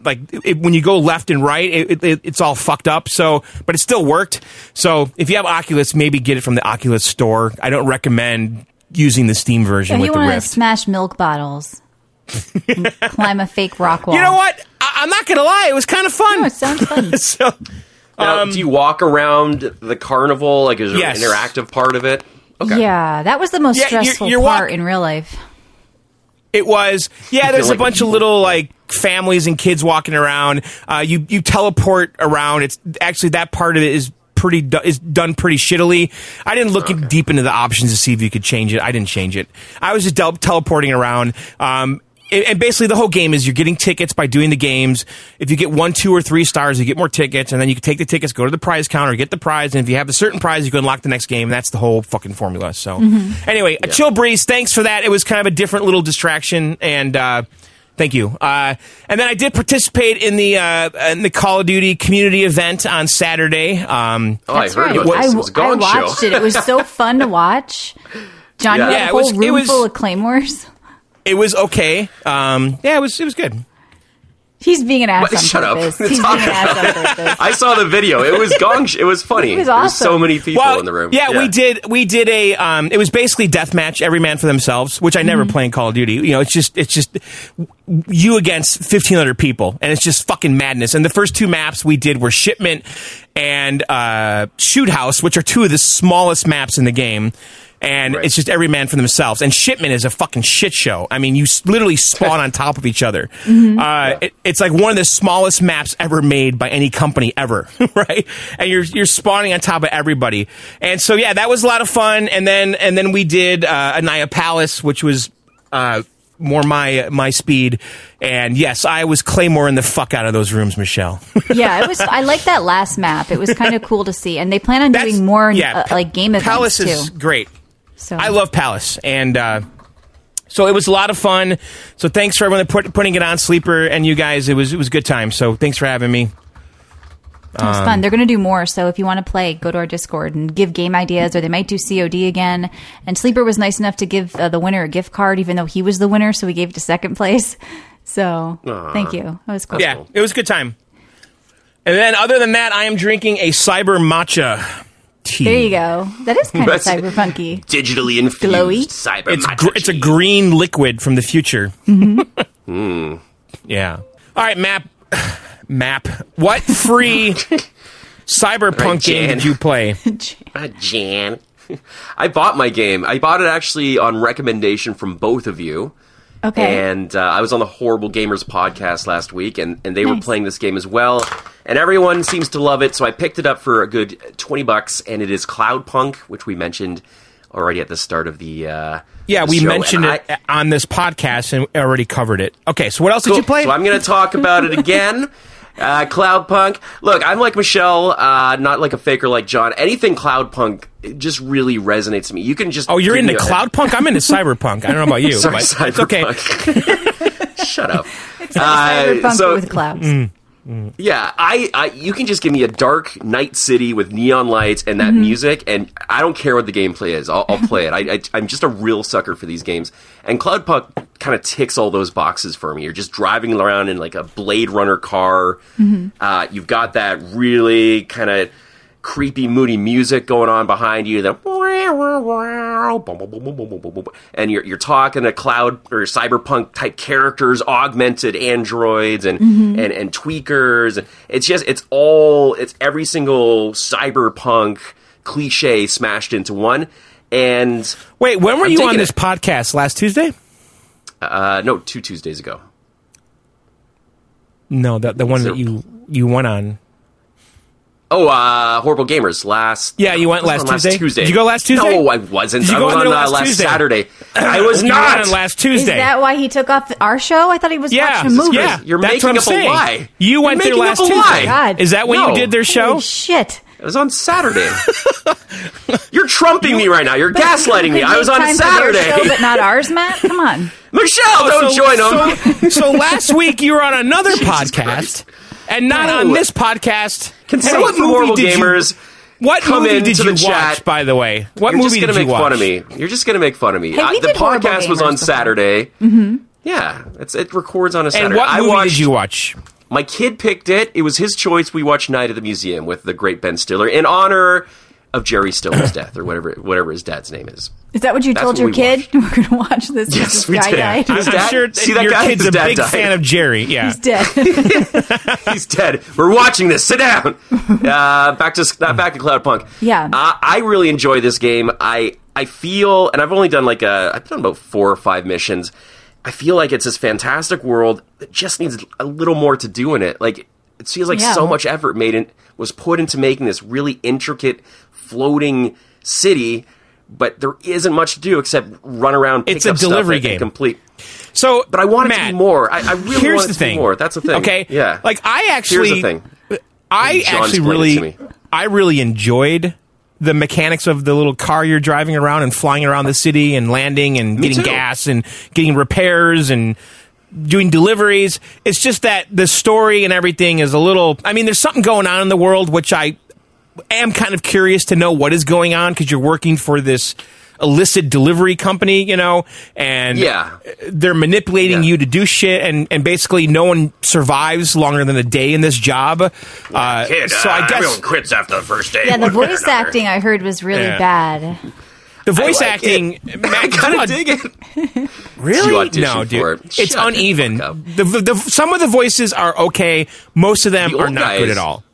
like it, when you go left and right, it, it, it's all fucked up. So, but it still worked. So, if you have Oculus, maybe get it from the Oculus store. I don't recommend using the Steam version If with you the want to Rift. smash milk bottles, climb a fake rock wall. you know what? I, I'm not gonna lie. It was kind of fun. No, it sounds fun. so, Now, do you walk around the carnival? Like, is there Um, Yes. an interactive part of it? Okay. Yeah, that was the most Yeah, you're- stressful you're walk- part in real life. It was, yeah. There's like a bunch of little like families and kids walking around. Uh, you you teleport around. It's actually that part of it is pretty do- is done pretty shittily. I didn't look deep into the options to see if you could change it. I didn't change it. I was just del- teleporting around. Um, and and basically, the whole game is you're getting tickets by doing the games. If you get one, two, or three stars, you get more tickets, and then you can take the tickets, go to the prize counter, get the prize, and if you have a certain prize, you can unlock the next game. And that's the whole fucking formula. So, anyway, a chill breeze. Thanks for that. It was kind of a different little distraction, and uh, thank you. Uh, and then I did participate in the uh, in the Call of Duty community event on Saturday. Um, Oh, I heard right. about this. I, It was a I gong watched show. it. It was so fun to watch. John, Yeah. you had Yeah, a it whole was- it room was- full of claymores. It was okay. Um, yeah, it was it was good. He's being an ass What? on Shut up. He's being an ass on purpose. I saw the video. It was gong. Sh- it was funny. It was There so many people well, in the room. Yeah, we did. We did a. Um, it was basically deathmatch, every man for themselves, which I Mm-hmm. never play in Call of Duty. You know, it's just it's just you against fifteen hundred people, and it's just fucking madness. And the first two maps we did were Shipment and uh, Shoot House, which are two of the smallest maps in the game. And Right. it's just every man for themselves. And Shipment is a fucking shit show. I mean, you literally spawn on top of each other. Uh, it, it's like one of the smallest maps ever made by any company ever, right? And you're you're spawning on top of everybody. And so yeah, that was a lot of fun. And then and then we did uh, Aniyah Palace, which was uh, more my my speed. And yes, I was claymoring the fuck out of those rooms, Michelle. yeah, it was. I like that last map. It was kind of cool to see, and they plan on That's- doing more yeah, uh, like game events Palace too. is great. So I love Palace, and uh, so it was a lot of fun. So thanks for everyone put, putting it on Sleeper and you guys. It was it was a good time. So thanks for having me. It was Um, fun. They're going to do more. So if you want to play, go to our Discord and give game ideas, or they might do COD again. And Sleeper was nice enough to give uh, the winner a gift card, even though he was the winner, so we gave it to second place. So thank you. That was cool. Yeah, it was a good time. And then other than that, I am drinking a cyber matcha tea. There you go. That is kind of cyberpunky. Digitally infused Glowy? cyber. It's gr- it's a green liquid from the future. Mm-hmm. Yeah. All right, map. Map. What free cyberpunk Right, game Jan. did you play? Ah, Jan. I bought my game. I bought it actually on recommendation from both of you. Okay. And uh, I was on the Horrible Gamers podcast last week, and, and they were playing this game as well. And everyone seems to love it, so I picked it up for a good 20 bucks, and it is Cloudpunk, which we mentioned already at the start of the. Uh, Yeah, the we show. mentioned And it on this podcast and already covered it. Okay, so what else did you play? So I'm going to talk about it again. Uh, Cloudpunk. Look, I'm like Michelle, uh, not like a faker like John. Anything Cloudpunk it just really resonates to me. You can just. oh, you're give into me a- Cloudpunk? I'm into cyberpunk. I don't know about you, Sorry, but it's okay. Shut up. It's Cyberpunk Uh, so with clouds. Mm. Mm. yeah, I, I you can just give me a dark night city with neon lights and that mm-hmm. music, and I don't care what the gameplay is. I'll, I'll play it. I, I, I'm just a real sucker for these games, and Cloudpunk kind of ticks all those boxes for me. You're just driving around in like a Blade Runner car. Mm-hmm. Uh, you've got that really kind of creepy, moody music going on behind you. The and you're you're talking to cloud or cyberpunk type characters, augmented androids and and and tweakers. It's just it's all it's every single cyberpunk cliche smashed into one. And Wait, when were I'm you on this it. podcast last Tuesday? uh, no, two Tuesdays ago. No, the the one that you you went on. Oh, uh, horrible gamers last. Yeah, you went I was last Tuesday? Tuesday. Did you go last Tuesday? No, I wasn't. Did you I go was on on uh, last last Saturday. I was You not. went on last Is Tuesday. that why he took off our show? I thought he was yeah, watching a movie. yeah. You're that's making what I'm up a lie. You You're went there last up a Tuesday. lie. God. Is that when No. you did their show? Holy shit. It was on Saturday. You're trumping me right now. You're gaslighting me. I was on time for Saturday. show, but not ours, Matt. Come on. Michelle, don't so, join them. So, so last week you were on another podcast Christ. And not No. on this podcast. Can And some what movie horrible did you- What come movie into did you the watch? chat? By the way, what movie was that? You're movie just gonna did you make watch? fun of me. You're just gonna make fun of me. Hey, we Uh, the podcast was on before. Saturday. Mm-hmm. Yeah, it's, it records on a Saturday. And what I movie watched, did you watch? My kid picked it. It was his choice. We watched Night at the Museum with the great Ben Stiller in honor of Jerry Stiller's death, or whatever whatever his dad's name is. Is that what you That's told what your we kid? We're going to watch this. Yes, this we guy did. died. I'm, dad- sure see that your guy? kid's His a big died. fan of Jerry. Yeah. He's dead. He's dead. We're watching this. Sit down. Uh, back to uh, back to Cloudpunk. Yeah. uh, I really enjoy this game. I I feel, and I've only done like a, I've done about four or five missions. I feel like it's this fantastic world that just needs a little more to do in it. Like it feels like Yeah. so much effort made in was put into making this really intricate floating city. But there isn't much to do except run around. Pick It's a delivery game. Complete. So, But I want it to be more. I, I really here's want it the to be thing. more. That's the thing. Okay. Yeah. Like I actually, Here's the thing. I actually really. I really enjoyed the mechanics of the little car you're driving around and flying around the city and landing and getting too. gas and getting repairs and doing deliveries. It's just that the story and everything is a little. I mean, there's something going on in the world which I am kind of curious to know what is going on because you're working for this illicit delivery company, you know, and Yeah. they're manipulating Yeah. you to do shit, and, and basically no one survives longer than a day in this job. Uh, so I guess everyone quits after the first day. yeah, the voice acting I heard was really Yeah. bad. the voice like acting, I Matt, kind of dig it. really? You audition no, for dude, it. it's Shut uneven. The, the, the- some of the voices are okay. Most of them The are old not good at all.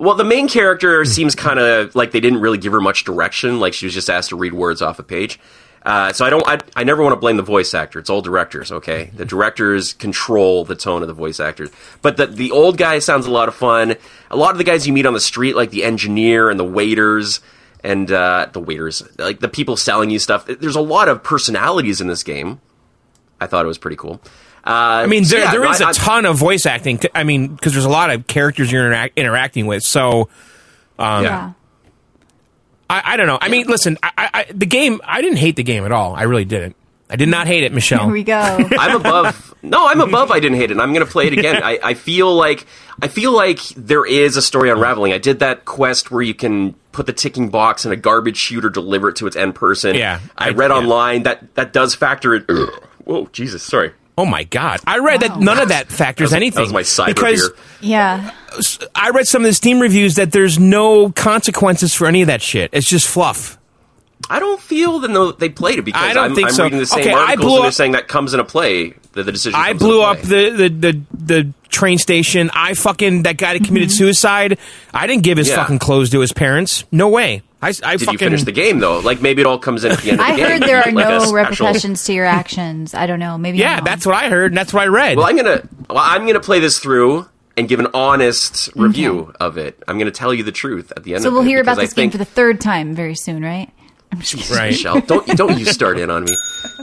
Well, the main character seems kind of like they didn't really give her much direction. Like she was just asked to read words off a page. Uh, so I don't. I, I never want to blame the voice actor. It's all directors. Okay, the directors control the tone of the voice actors. But the the old guy sounds a lot of fun. A lot of the guys you meet on the street, like the engineer and the waiters and uh, the waiters, like the people selling you stuff. There's a lot of personalities in this game. I thought it was pretty cool. Uh, I mean, so there, yeah, there no, is I- a I- ton of voice acting. I mean, because there's a lot of characters you're interac- interacting with. So yeah. Yeah. I, I don't know. I mean, listen, I, I, I- the game. I didn't hate the game at all. I really didn't. I did not hate it, Michelle. Here we go. I'm above. No, I'm above. I didn't hate it. and I'm going to play it again. I, I feel like I feel like there is a story unraveling. I did that quest where you can put the ticking box in a garbage chute or deliver it to its end person. Yeah, I, I- read yeah. online that that does factor it. Whoa, Jesus, sorry. Oh my god! I read that none of that factors That was- anything. That was my cyber because beer. yeah. I read some of the Steam reviews that there's no consequences for any of that shit. It's just fluff. I don't feel that they played it because I don't am think I'm so. reading the same Okay, I articles blew and they're up- saying that comes into play. That the decision. I blew up the, the the the train station. I fucking that guy that committed mm-hmm. suicide. I didn't give his Yeah. fucking clothes to his parents. No way. I, I Did fucking you finish the game though? Like maybe it all comes in at the end of the I game. heard there are Like no special- repercussions to your actions. I don't know. Maybe. I'm yeah. That's what I heard, and that's what I read. Well, I'm gonna well, I'm gonna play this through and give an honest review of it. I'm gonna tell you the truth at the end. Of it. So we'll it hear about because I this game for the third time very soon, right? right. Michelle, don't don't you start in on me.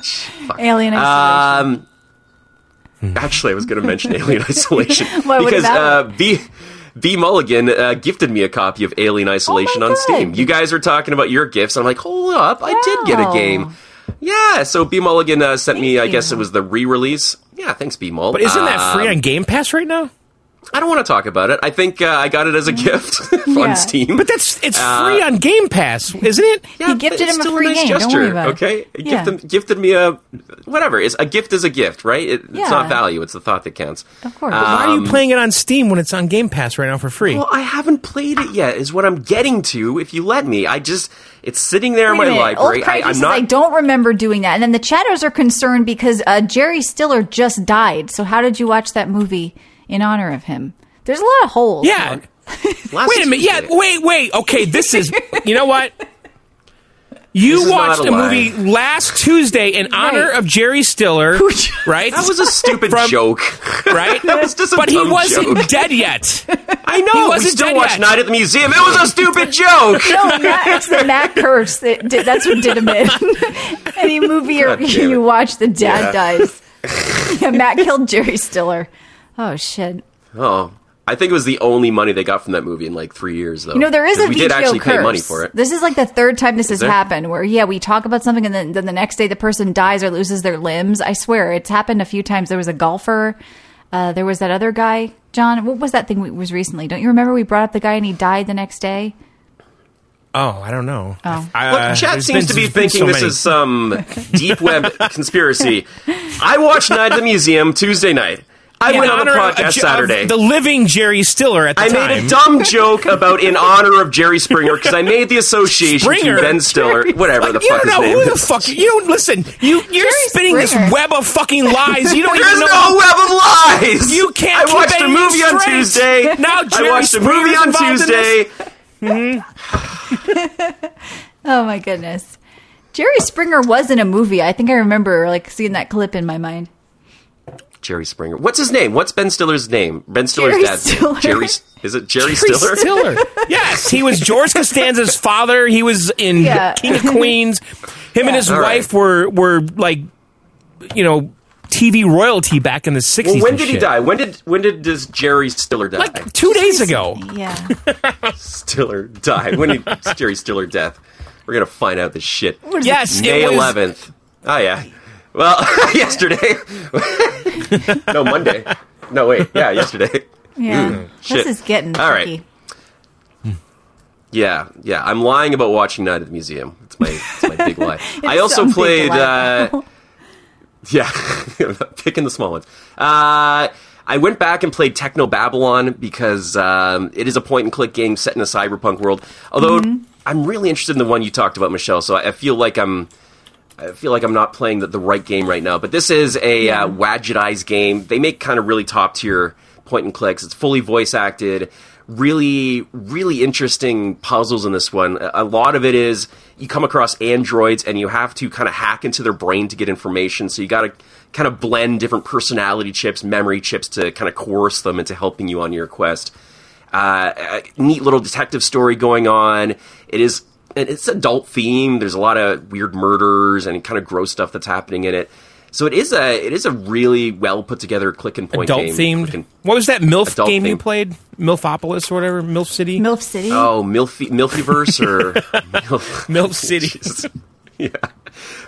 Alien Isolation. Um, actually, I was going to mention Alien Isolation What- what because about uh, B B Mulligan uh, gifted me a copy of Alien Isolation Oh my on Steam. You guys were talking about your gifts. I'm like, hold up, I did get a game. Yeah, so B Mulligan uh, sent me. I Thank guess it was the re-release. Yeah, thanks B Mull. But isn't that free Um, on Game Pass right now? I don't want to talk about it. I think uh, I got it as a gift on Steam. But that's it's Uh, free on Game Pass, isn't it? Yeah, He gifted him a still free nice game. Don't worry about it. okay, He Yeah. gifted, gifted me a whatever. It's a gift is a gift, right? It, Yeah. It's not value; it's the thought that counts. Of course. Uh, Why are you Um, playing it on Steam when it's on Game Pass right now for free? Well, I haven't played it yet. Is what I'm getting to. If you let me, I just it's sitting there in Wait a my library. Old I, I'm not. I don't remember doing that. And then the chatters are concerned because uh, Jerry Stiller just died. So how did you watch that movie in honor of him? There's a lot of holes. yeah. last Wait a minute. Yeah. Wait. Wait. Okay. This is. You know what? You watched a a movie last Tuesday in honor of Jerry Stiller, right? That was a stupid From- joke. right. that was just a but he wasn't joke. dead yet. I know. he we wasn't still dead watch yet. Night at the Museum. It was a stupid joke. No, Matt, it's the Matt curse. That did, that's what did him in. Any movie or you watch, the dad Yeah. dies. yeah, Matt killed Jerry Stiller. Oh shit! Oh, I think it was the only money they got from that movie in like three years, though. You know there is 'Cause a we VGO did actually curse. pay money for it. This is like the third time this has there? happened. Where yeah, we talk about something and then, then the next day the person dies or loses their limbs. I swear it's happened a few times. There was a golfer. Uh, there was that other guy, John. What was that thing we, was recently? Don't you remember we brought up the guy and he died the next day? Oh, I don't know. Oh. I, Look, uh, chat there's seems been- to be thinking so this many. is some deep web conspiracy. I watched Night at the Museum Tuesday night. I In went on the honor podcast of Saturday. The living Jerry Stiller at the I time. made a dumb joke about in honor of Jerry Springer because I made the association Springer? to Ben Stiller, whatever the you fuck don't his know name who the is. fuck you don't listen. You you're Jerry spinning Springer. this web of fucking lies. You don't There's even know. no web of lies. You can't I keep watched a anything movie on. Tuesday. Now Jerry I watched a movie on involved in this? Tuesday. Oh my goodness. Jerry Springer was in a movie. I think I remember like seeing that clip in my mind. Jerry Springer. What's his name? What's Ben Stiller's name? Ben Stiller's Jerry dad's Stiller. name. Jerry. Is it Jerry, Jerry Stiller? Stiller. yes, he was George Costanza's father. He was in Yeah. King of Queens. Him and his All right. wife were were like, you know, TV royalty back in the sixties. Well, when did he die? When did when did does Jerry Stiller die? Like two days ago. Yeah. Stiller died. When did Jerry Stiller death? We're gonna find out this shit. Yes, May it was- eleventh. Oh yeah. Well, yesterday. no, Monday. No, wait. Yeah, yesterday. Yeah. Mm, shit. this is getting All right. Yeah, yeah. I'm lying about watching Night at the Museum. It's my, it's my big lie. I also played. Uh, yeah, picking the small ones. Uh, I went back and played Technobabylon because um, it is a point and click game set in a cyberpunk world. Although Mm-hmm. I'm really interested in the one you talked about, Michelle. So I feel like I'm. I feel like I'm not playing the, the right game right now, but this is a uh, Wadjet Eye's game. They make kind of really top tier point and clicks. It's fully voice acted. Really, really interesting puzzles in this one. A lot of it is you come across androids and you have to kind of hack into their brain to get information. So you got to kind of blend different personality chips, memory chips to kind of coerce them into helping you on your quest. Uh, a neat little detective story going on. It is it's adult themed. There's a lot of weird murders and kind of gross stuff that's happening in it. So it is a it is a really well put together click and point Adult game. themed. And- What was that MILF Adult game you played? MILFopolis or whatever? MILF City? MILF City. Oh, Milfy, Milfiverse or Milf, MILF City. Yeah.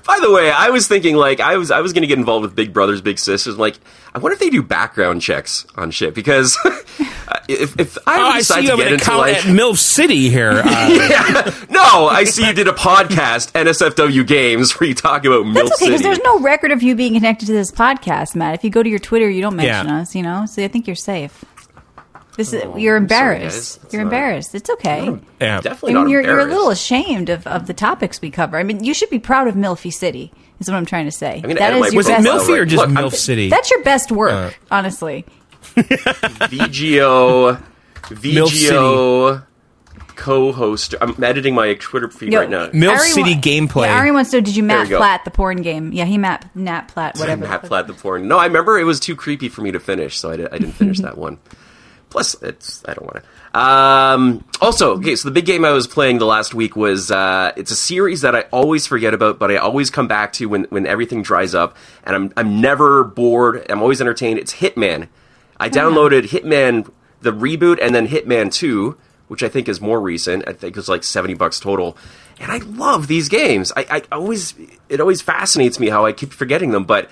By the way, I was thinking like I was I was going to get involved with Big Brothers Big Sisters. I'm like, I wonder if they do background checks on shit because if, if I Oh, ever I decide see you to have get an into account like at MILF City here. Uh, no, I see you did a podcast NSFW Games where you talk about Milf That's okay because City. there's no record of you being connected to this podcast, Matt. If you go to your Twitter, you don't mention Yeah. us, you know. So I think you're safe. This is Oh, you're I'm sorry, embarrassed. you're not- embarrassed. It's okay. yeah. Definitely I not mean, you're, you're a little ashamed of, of the topics we cover. I mean, you should be proud of Milfy City. Is what I'm trying to say. I mean, that I- your Was it best. Milf- Milfy or just Look, I'm- MILF City? That's your best work, uh, honestly. VGO VGO co-host. I'm editing my Twitter feed Yo, right now. MILF Ari City wa- gameplay. Yeah, Ari wants to know, did you There Matt you. Platt the porn game? Yeah, he Matt Nat Platt whatever. Matt Platt the porn. No, I remember it was too creepy for me to finish, so I, di- I didn't finish that one. Plus, it's I don't want to. Um, also, okay, so the big game I was playing the last week was uh, it's a series that I always forget about, but I always come back to when when everything dries up, and I'm I'm never bored. I'm always entertained. It's Hitman. I downloaded Hitman the reboot and then Hitman Two, which I think is more recent. I think it was like seventy bucks total. And I love these games. I, I always it always fascinates me how I keep forgetting them, but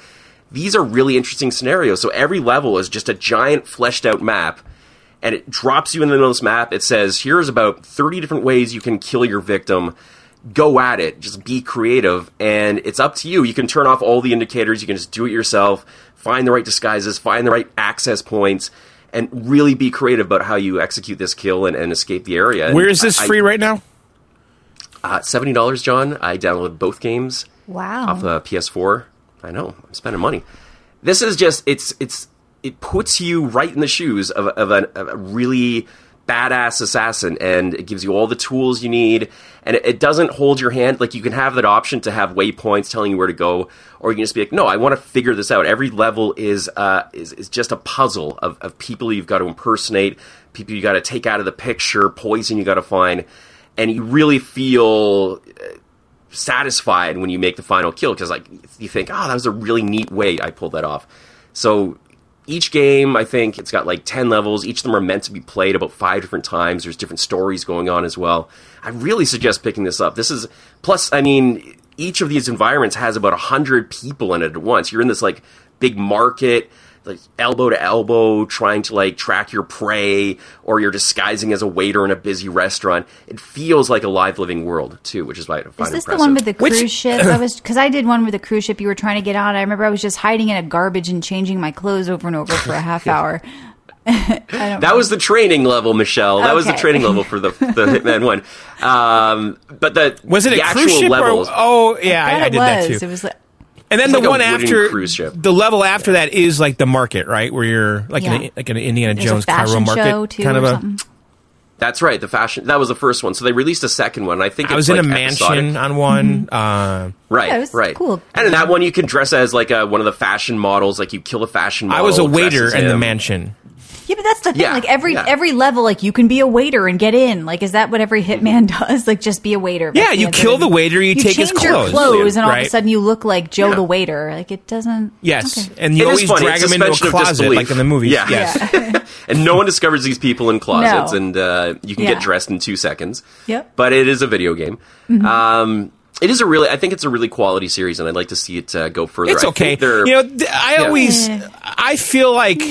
these are really interesting scenarios. So every level is just a giant fleshed out map, and it drops you in the middle of this map. It says, here's about 30 different ways you can kill your victim. Go at it. Just be creative. And it's up to you. You can turn off all the indicators. You can just do it yourself. Find the right disguises. Find the right access points. And really be creative about how you execute this kill and, and escape the area. Where is this I- free right now? Uh, $70, John. I downloaded both games Wow. off the PS4. I know I'm spending money. This is just it's it's it puts you right in the shoes of, of, a, of a really badass assassin, and it gives you all the tools you need, and it, it doesn't hold your hand. Like you can have that option to have waypoints telling you where to go, or you can just be like, no, I want to figure this out. Every level is uh, is is just a puzzle of, of people you've got to impersonate, people you got to take out of the picture, poison you got to find, and you really feel satisfied when you make the final kill because like you think oh that was a really neat way i pulled that off so each game i think it's got like 10 levels. Each of them are meant to be played about five different times. There's different stories going on as well. I really suggest picking this up. This is plus i mean each of these environments has about 100 people in it at once. You're in this like big market like elbow to elbow trying to like track your prey or you're disguising as a waiter in a busy restaurant it feels like a live living world too which is why i find Is this impressive. the one with the Which- cruise ship? I was because I did one with the cruise ship. You were trying to get on. I remember I was just hiding in a garbage and changing my clothes over and over for a half hour. That was the training level, Michelle. That was the training level for the the Hitman one. Um, but the Was it the a actual cruise ship? levels? Or, oh, yeah, I, thought I did was. that too. It was like And then It's the like one after cruise ship. the level after that is like the market, right? Where you're like Yeah. an, like an Indiana there's Jones a Cairo market show too, kind of or a. something. That's right. The fashion that was the first one. So they released a second one. I think I it's was in like a episodic. mansion on one. Uh, Right, Yeah, it was right. cool. And in that one, you can dress as like a, one of the fashion models. Like you kill a fashion model. I was a waiter as in the mansion. Yeah, but that's the thing. Yeah, like every yeah. every level, like you can be a waiter and get in. Like, is that what every hitman does? Like, just be a waiter. Yeah, you answer. kill the waiter, you take his change your clothes. clothes, and all of a sudden you look like Joe Yeah. the waiter. Like it doesn't. Yes, Okay. and you It is always drag It's them into a closet like in the movies. Yeah. Yes. and no one discovers these people in closets, No. and uh, you can Yeah. get dressed in two seconds. Yep. Mm-hmm. But it is a video game. Um, it is a really, I think it's a really quality series, and I'd like to see it uh, go further. It's I okay. think You know, th- I Yeah. always. I feel like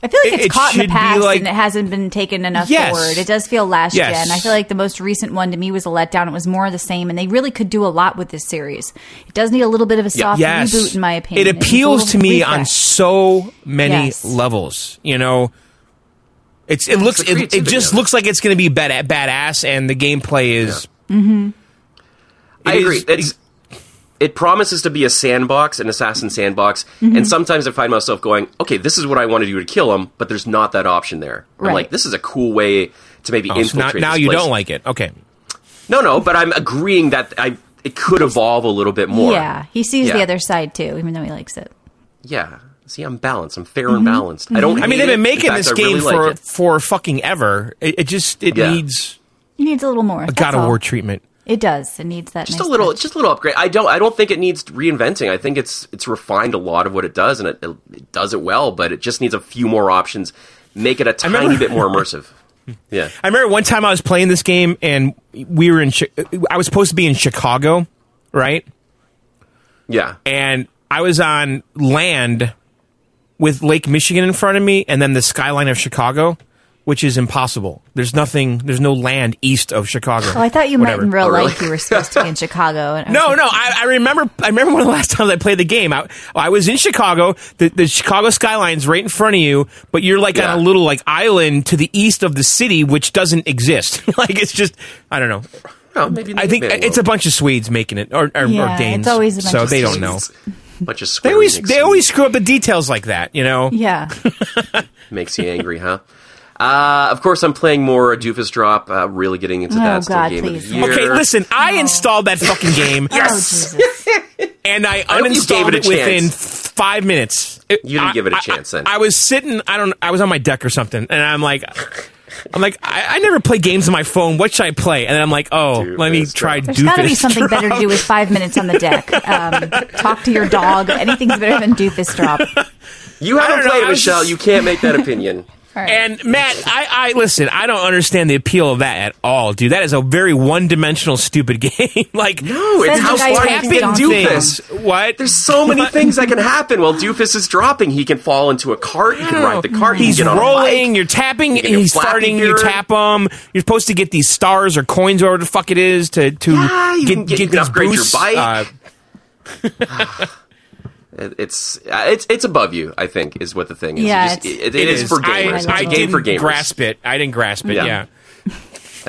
I feel like it's it caught in the past like- and it hasn't been taken enough Yes. forward. It does feel last Yes. gen. I feel like the most recent one to me was a letdown. It was more of the same, and they really could do a lot with this series. It does need a little bit of a soft yes, reboot, in my opinion. it appeals to me on so many Yes. levels. You know, it's it looks it, it just of looks like it's going to be bad, badass, and the gameplay is. Mm-hmm. I agree. is- It's, it promises to be a sandbox, an assassin sandbox, and mm-hmm. sometimes I find myself going, "Okay, this is what I want to do to kill him," but there's not that option there. I'm Right. like, "This is a cool way to maybe Oh, so now, infiltrate." now this you place. don't like it. Okay. No, no, but I'm agreeing that I it could evolve a little bit more. Yeah, he sees the other side too, even though he likes it. Yeah. See, I'm balanced. I'm fair and mm-hmm. balanced. I don't. Mm-hmm. I mean, they've been making fact, this game really for like for fucking ever. It, it just it Yeah. needs He needs a little more. a that's God of. War treatment. It does. It needs that. just nice a little, touch. just a little upgrade. I don't, I don't think it needs reinventing. I think it's it's refined a lot of what it does, and it, it does it well. But it just needs a few more options, make it a tiny remember- bit more immersive. Yeah, I remember one time I was playing this game and we were in. Chi- I was supposed to be in Chicago, right? yeah. And I was on land with Lake Michigan in front of me, and then the skyline of Chicago, which is impossible. There's nothing. There's no land east of Chicago. Oh, I thought you Whatever. meant in real Oh, really? life you were supposed to be in Chicago. And I No, like, no. I, I remember. I remember one of the last times I played the game. I, I was in Chicago. The, the Chicago skyline's right in front of you, but you're like Yeah. on a little like island to the east of the city, which doesn't exist. like it's just. I don't know. Well, maybe I think maybe it's a bunch of Swedes making it, or, or, Yeah, or Danes. it's always a bunch so of they don't know. bunch of They always they always screw up the details like that, you know. Yeah. makes you angry, huh? Uh, of course, I'm playing more Doofus Drop. Uh, really getting into Oh, that still God, game please. of the year. Okay, listen. I installed that fucking game, Oh, and I hope you uninstalled gave it it, within five minutes. It- You didn't I- give it a chance then. I, was sitting. I don't. I was on my deck or something, and I'm like, I'm like, I, I never play games on my phone. What should I play? And then I'm like, oh, let me Doofus try. Drop. There's got to be Doofus something better to do with five minutes on the deck. Um, talk to your dog. Anything's better than doofus drop. You haven't don't know, played it, Michelle. just- You can't make that opinion. All right. And Matt, I, I listen. I don't understand the appeal of that at all, dude. That is a very one-dimensional, stupid game. like, No, it's how the guy who far can't you get can on Doofus. What? There's so many things that can happen while Doofus is dropping. He can fall into a cart. He can ride the cart. He He's can get on rolling. A bike. You're tapping. You He's starting. farting. You tap him. You're supposed to get these stars or coins, or whatever the fuck it is, to to Yeah, you get, can get- you can these upgrade your bike. Uh, It- It's uh, it's it's above you. I think is what the thing is. You Yeah, just- it's- it- it is, for gamers. I, it's I a game didn't for gamers. grasp it. I didn't grasp it. Yeah. Yeah,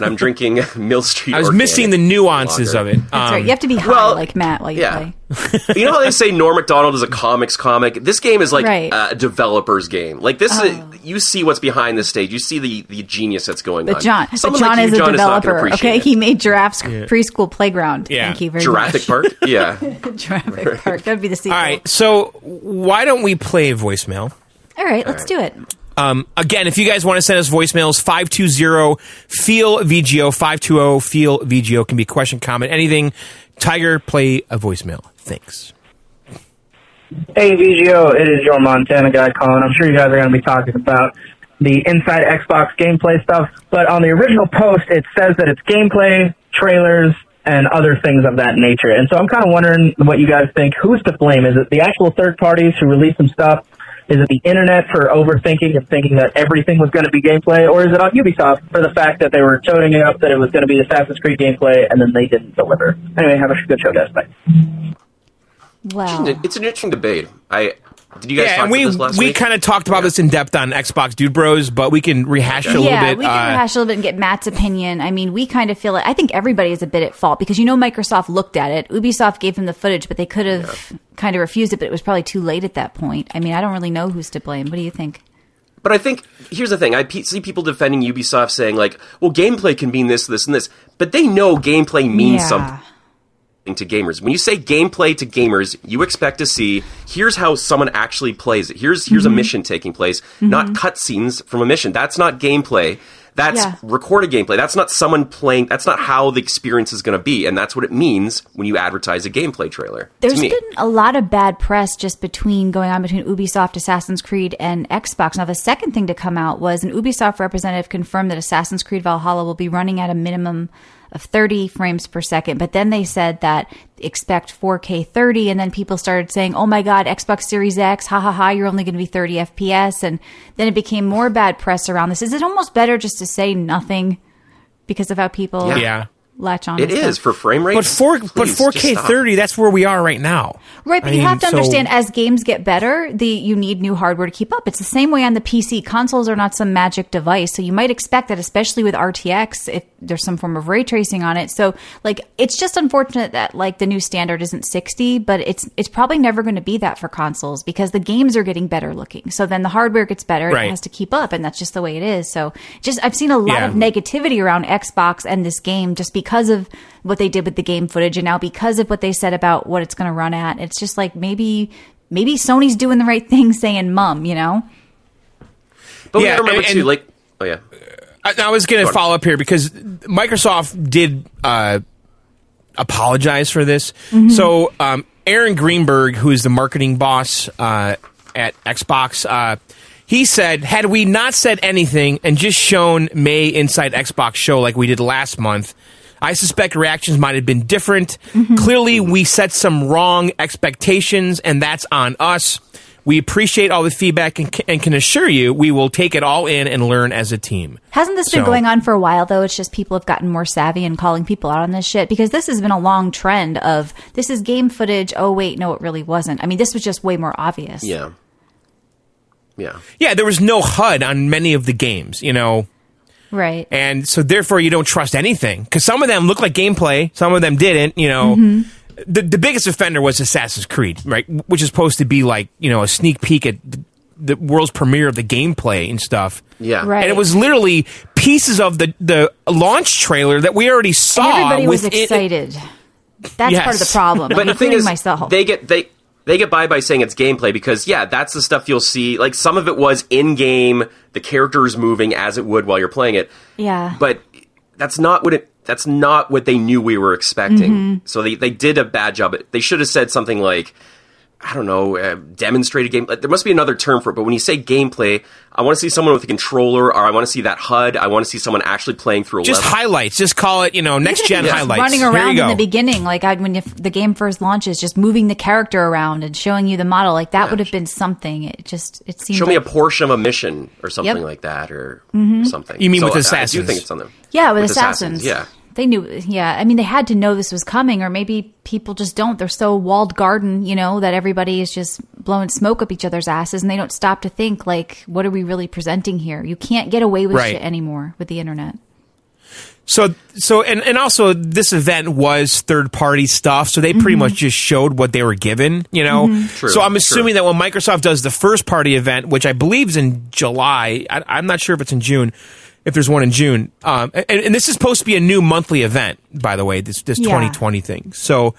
And I'm drinking Mill Street. I was Organic missing the nuances lager. of it. That's Um, right. You have to be high well, like Matt while you yeah. play. you know how they say Norm Macdonald is a comics comic? This game is like Right. a developer's game. Like this, is, Oh. you see what's behind the stage. You see the, the genius that's going But on. John, but John like you, is a John, not developer. appreciate okay, it. he made Giraffe's preschool playground. Yeah. Thank you very Jurassic much. Park. Yeah. Jurassic Park. That'd be the sequel. All right, so why don't we play voicemail? All right, let's do it. Um, again, if you guys want to send us voicemails, 520 feel VGO, 520 feel VGO can be question, comment, anything. Tiger, play a voicemail. Thanks. Hey VGO, it is your Montana guy calling. I'm sure you guys are going to be talking about the inside Xbox gameplay stuff, but on the original post it says that it's gameplay, trailers, and other things of that nature. And so I'm kind of wondering what you guys think. Who's to blame? Is it the actual third parties who release some stuff? Is it the internet for overthinking and thinking that everything was going to be gameplay, or is it on Ubisoft for the fact that they were toting it up that it was going to be Assassin's Creed gameplay and then they didn't deliver? Anyway, have a good show, guys. Bye. Wow. It's an interesting debate. I did you guys Yeah, talk and we about this last we week? kind of talked about this in depth on Xbox Dude Bros, but we can rehash it a yeah, little bit. we can Uh, rehash a little bit and get Matt's opinion. I mean, we kind of feel it. I think everybody is a bit at fault because you know Microsoft looked at it. Ubisoft gave them the footage, but they could have kind of refused it, but it was probably too late at that point. I mean, I don't really know who's to blame. What do you think? But I think here's the thing: I see people defending Ubisoft saying like, "Well, gameplay can mean this, this, and this," but they know gameplay means Yeah. something to gamers. When you say gameplay to gamers, you expect to see here's how someone actually plays it. Here's here's Mm-hmm. a mission taking place, not cutscenes from a mission. That's not gameplay. That's Yeah. recorded gameplay. That's not someone playing. That's not how the experience is going to be, and that's what it means when you advertise a gameplay trailer. There's been a lot of bad press just between going on between Ubisoft, Assassin's Creed, and Xbox. Now, the second thing to come out was an Ubisoft representative confirmed that Assassin's Creed Valhalla will be running at a minimum of 30 frames per second. But then they said that expect 4K 30, and then people started saying, "Oh my God, Xbox Series X, ha ha ha, you're only going to be 30 FPS." And then it became more bad press around this. Is it almost better just to say nothing because of how people Yeah. yeah. latch on? It to stuff? is for frame rate. But four, but 4K thirty. That's where we are right now. Right, but I you have to so- understand as games get better, the you need new hardware to keep up. It's the same way on the PC. Consoles are not some magic device, so you might expect that, especially with RTX, if there's some form of ray tracing on it. So, like, it's just unfortunate that like the new standard isn't 60, but it's it's probably never going to be that for consoles because the games are getting better looking. So then the hardware gets better, Right. it has to keep up, and that's just the way it is. So, just I've seen a lot Yeah. of negativity around Xbox and this game just because of what they did with the game footage and now because of what they said about what it's going to run at. It's just like maybe maybe Sony's doing the right thing saying mum, you know? But we Yeah, gotta remember and- too, like, oh yeah, I, I was going to follow up here because Microsoft did uh, apologize for this. So, um, Aaron Greenberg, who is the marketing boss uh, at Xbox, uh, he said, had we not said anything and just shown May inside Xbox show like we did last month, I suspect reactions might have been different. Clearly, we set some wrong expectations, and that's on us. We appreciate all the feedback and, and can assure you we will take it all in and learn as a team. Hasn't this been So- going on for a while though? It's just people have gotten more savvy and calling people out on this shit because this has been a long trend of this is game footage. Oh wait, no, it really wasn't. I mean, this was just way more obvious. Yeah. Yeah. Yeah, there was no HUD on many of the games, you know, Right. and so therefore you don't trust anything because some of them look like gameplay, some of them didn't. You know, mm-hmm. The the biggest offender was Assassin's Creed, right, which is supposed to be like you know a sneak peek at the, the world's premiere of the gameplay and stuff. Yeah. Right. And it was literally pieces of the the launch trailer that we already saw. And everybody was within- excited. That's Yes. part of the problem. But the thing including is, myself. they get they they get by by saying it's gameplay because yeah, that's the stuff you'll see. Like some of it was in game, the characters moving as it would while you're playing it. Yeah. But that's not what it. That's not what they knew we were expecting. Mm-hmm. So they they did a bad job. They should have said something like. I don't know, uh, demonstrated game. Like, there must be another term for it, but when you say gameplay, I want to see someone with a controller, or I want to see that HUD. I want to see someone actually playing through a just level. highlights. Just call it, you know, next gen Just highlights. running around in go. the beginning, like I, when if the game first launches, just moving the character around and showing you the model, like that would have been something. It just it seems. Show me a portion of a mission or something Yep. Mm-hmm. like that, or something. You mean with I- I, assassins? do think it's on them. yeah with, assassins. Yeah. They knew. Yeah, I mean they had to know this was coming, or maybe people just don't. They're so walled garden, you know, that everybody is just blowing smoke up each other's asses, and they don't stop to think like, what are we really presenting here? You can't get away with Right. shit anymore with the internet. So, so, and, and also this event was third party stuff. So they pretty Mm-hmm. much just showed what they were given, you know? True, so I'm true. assuming that when Microsoft does the first party event, which I believe is in July, I, I'm not sure if it's in June, if there's one in June. Um, and, and this is supposed to be a new monthly event, by the way, this, this Yeah. 2020 thing. So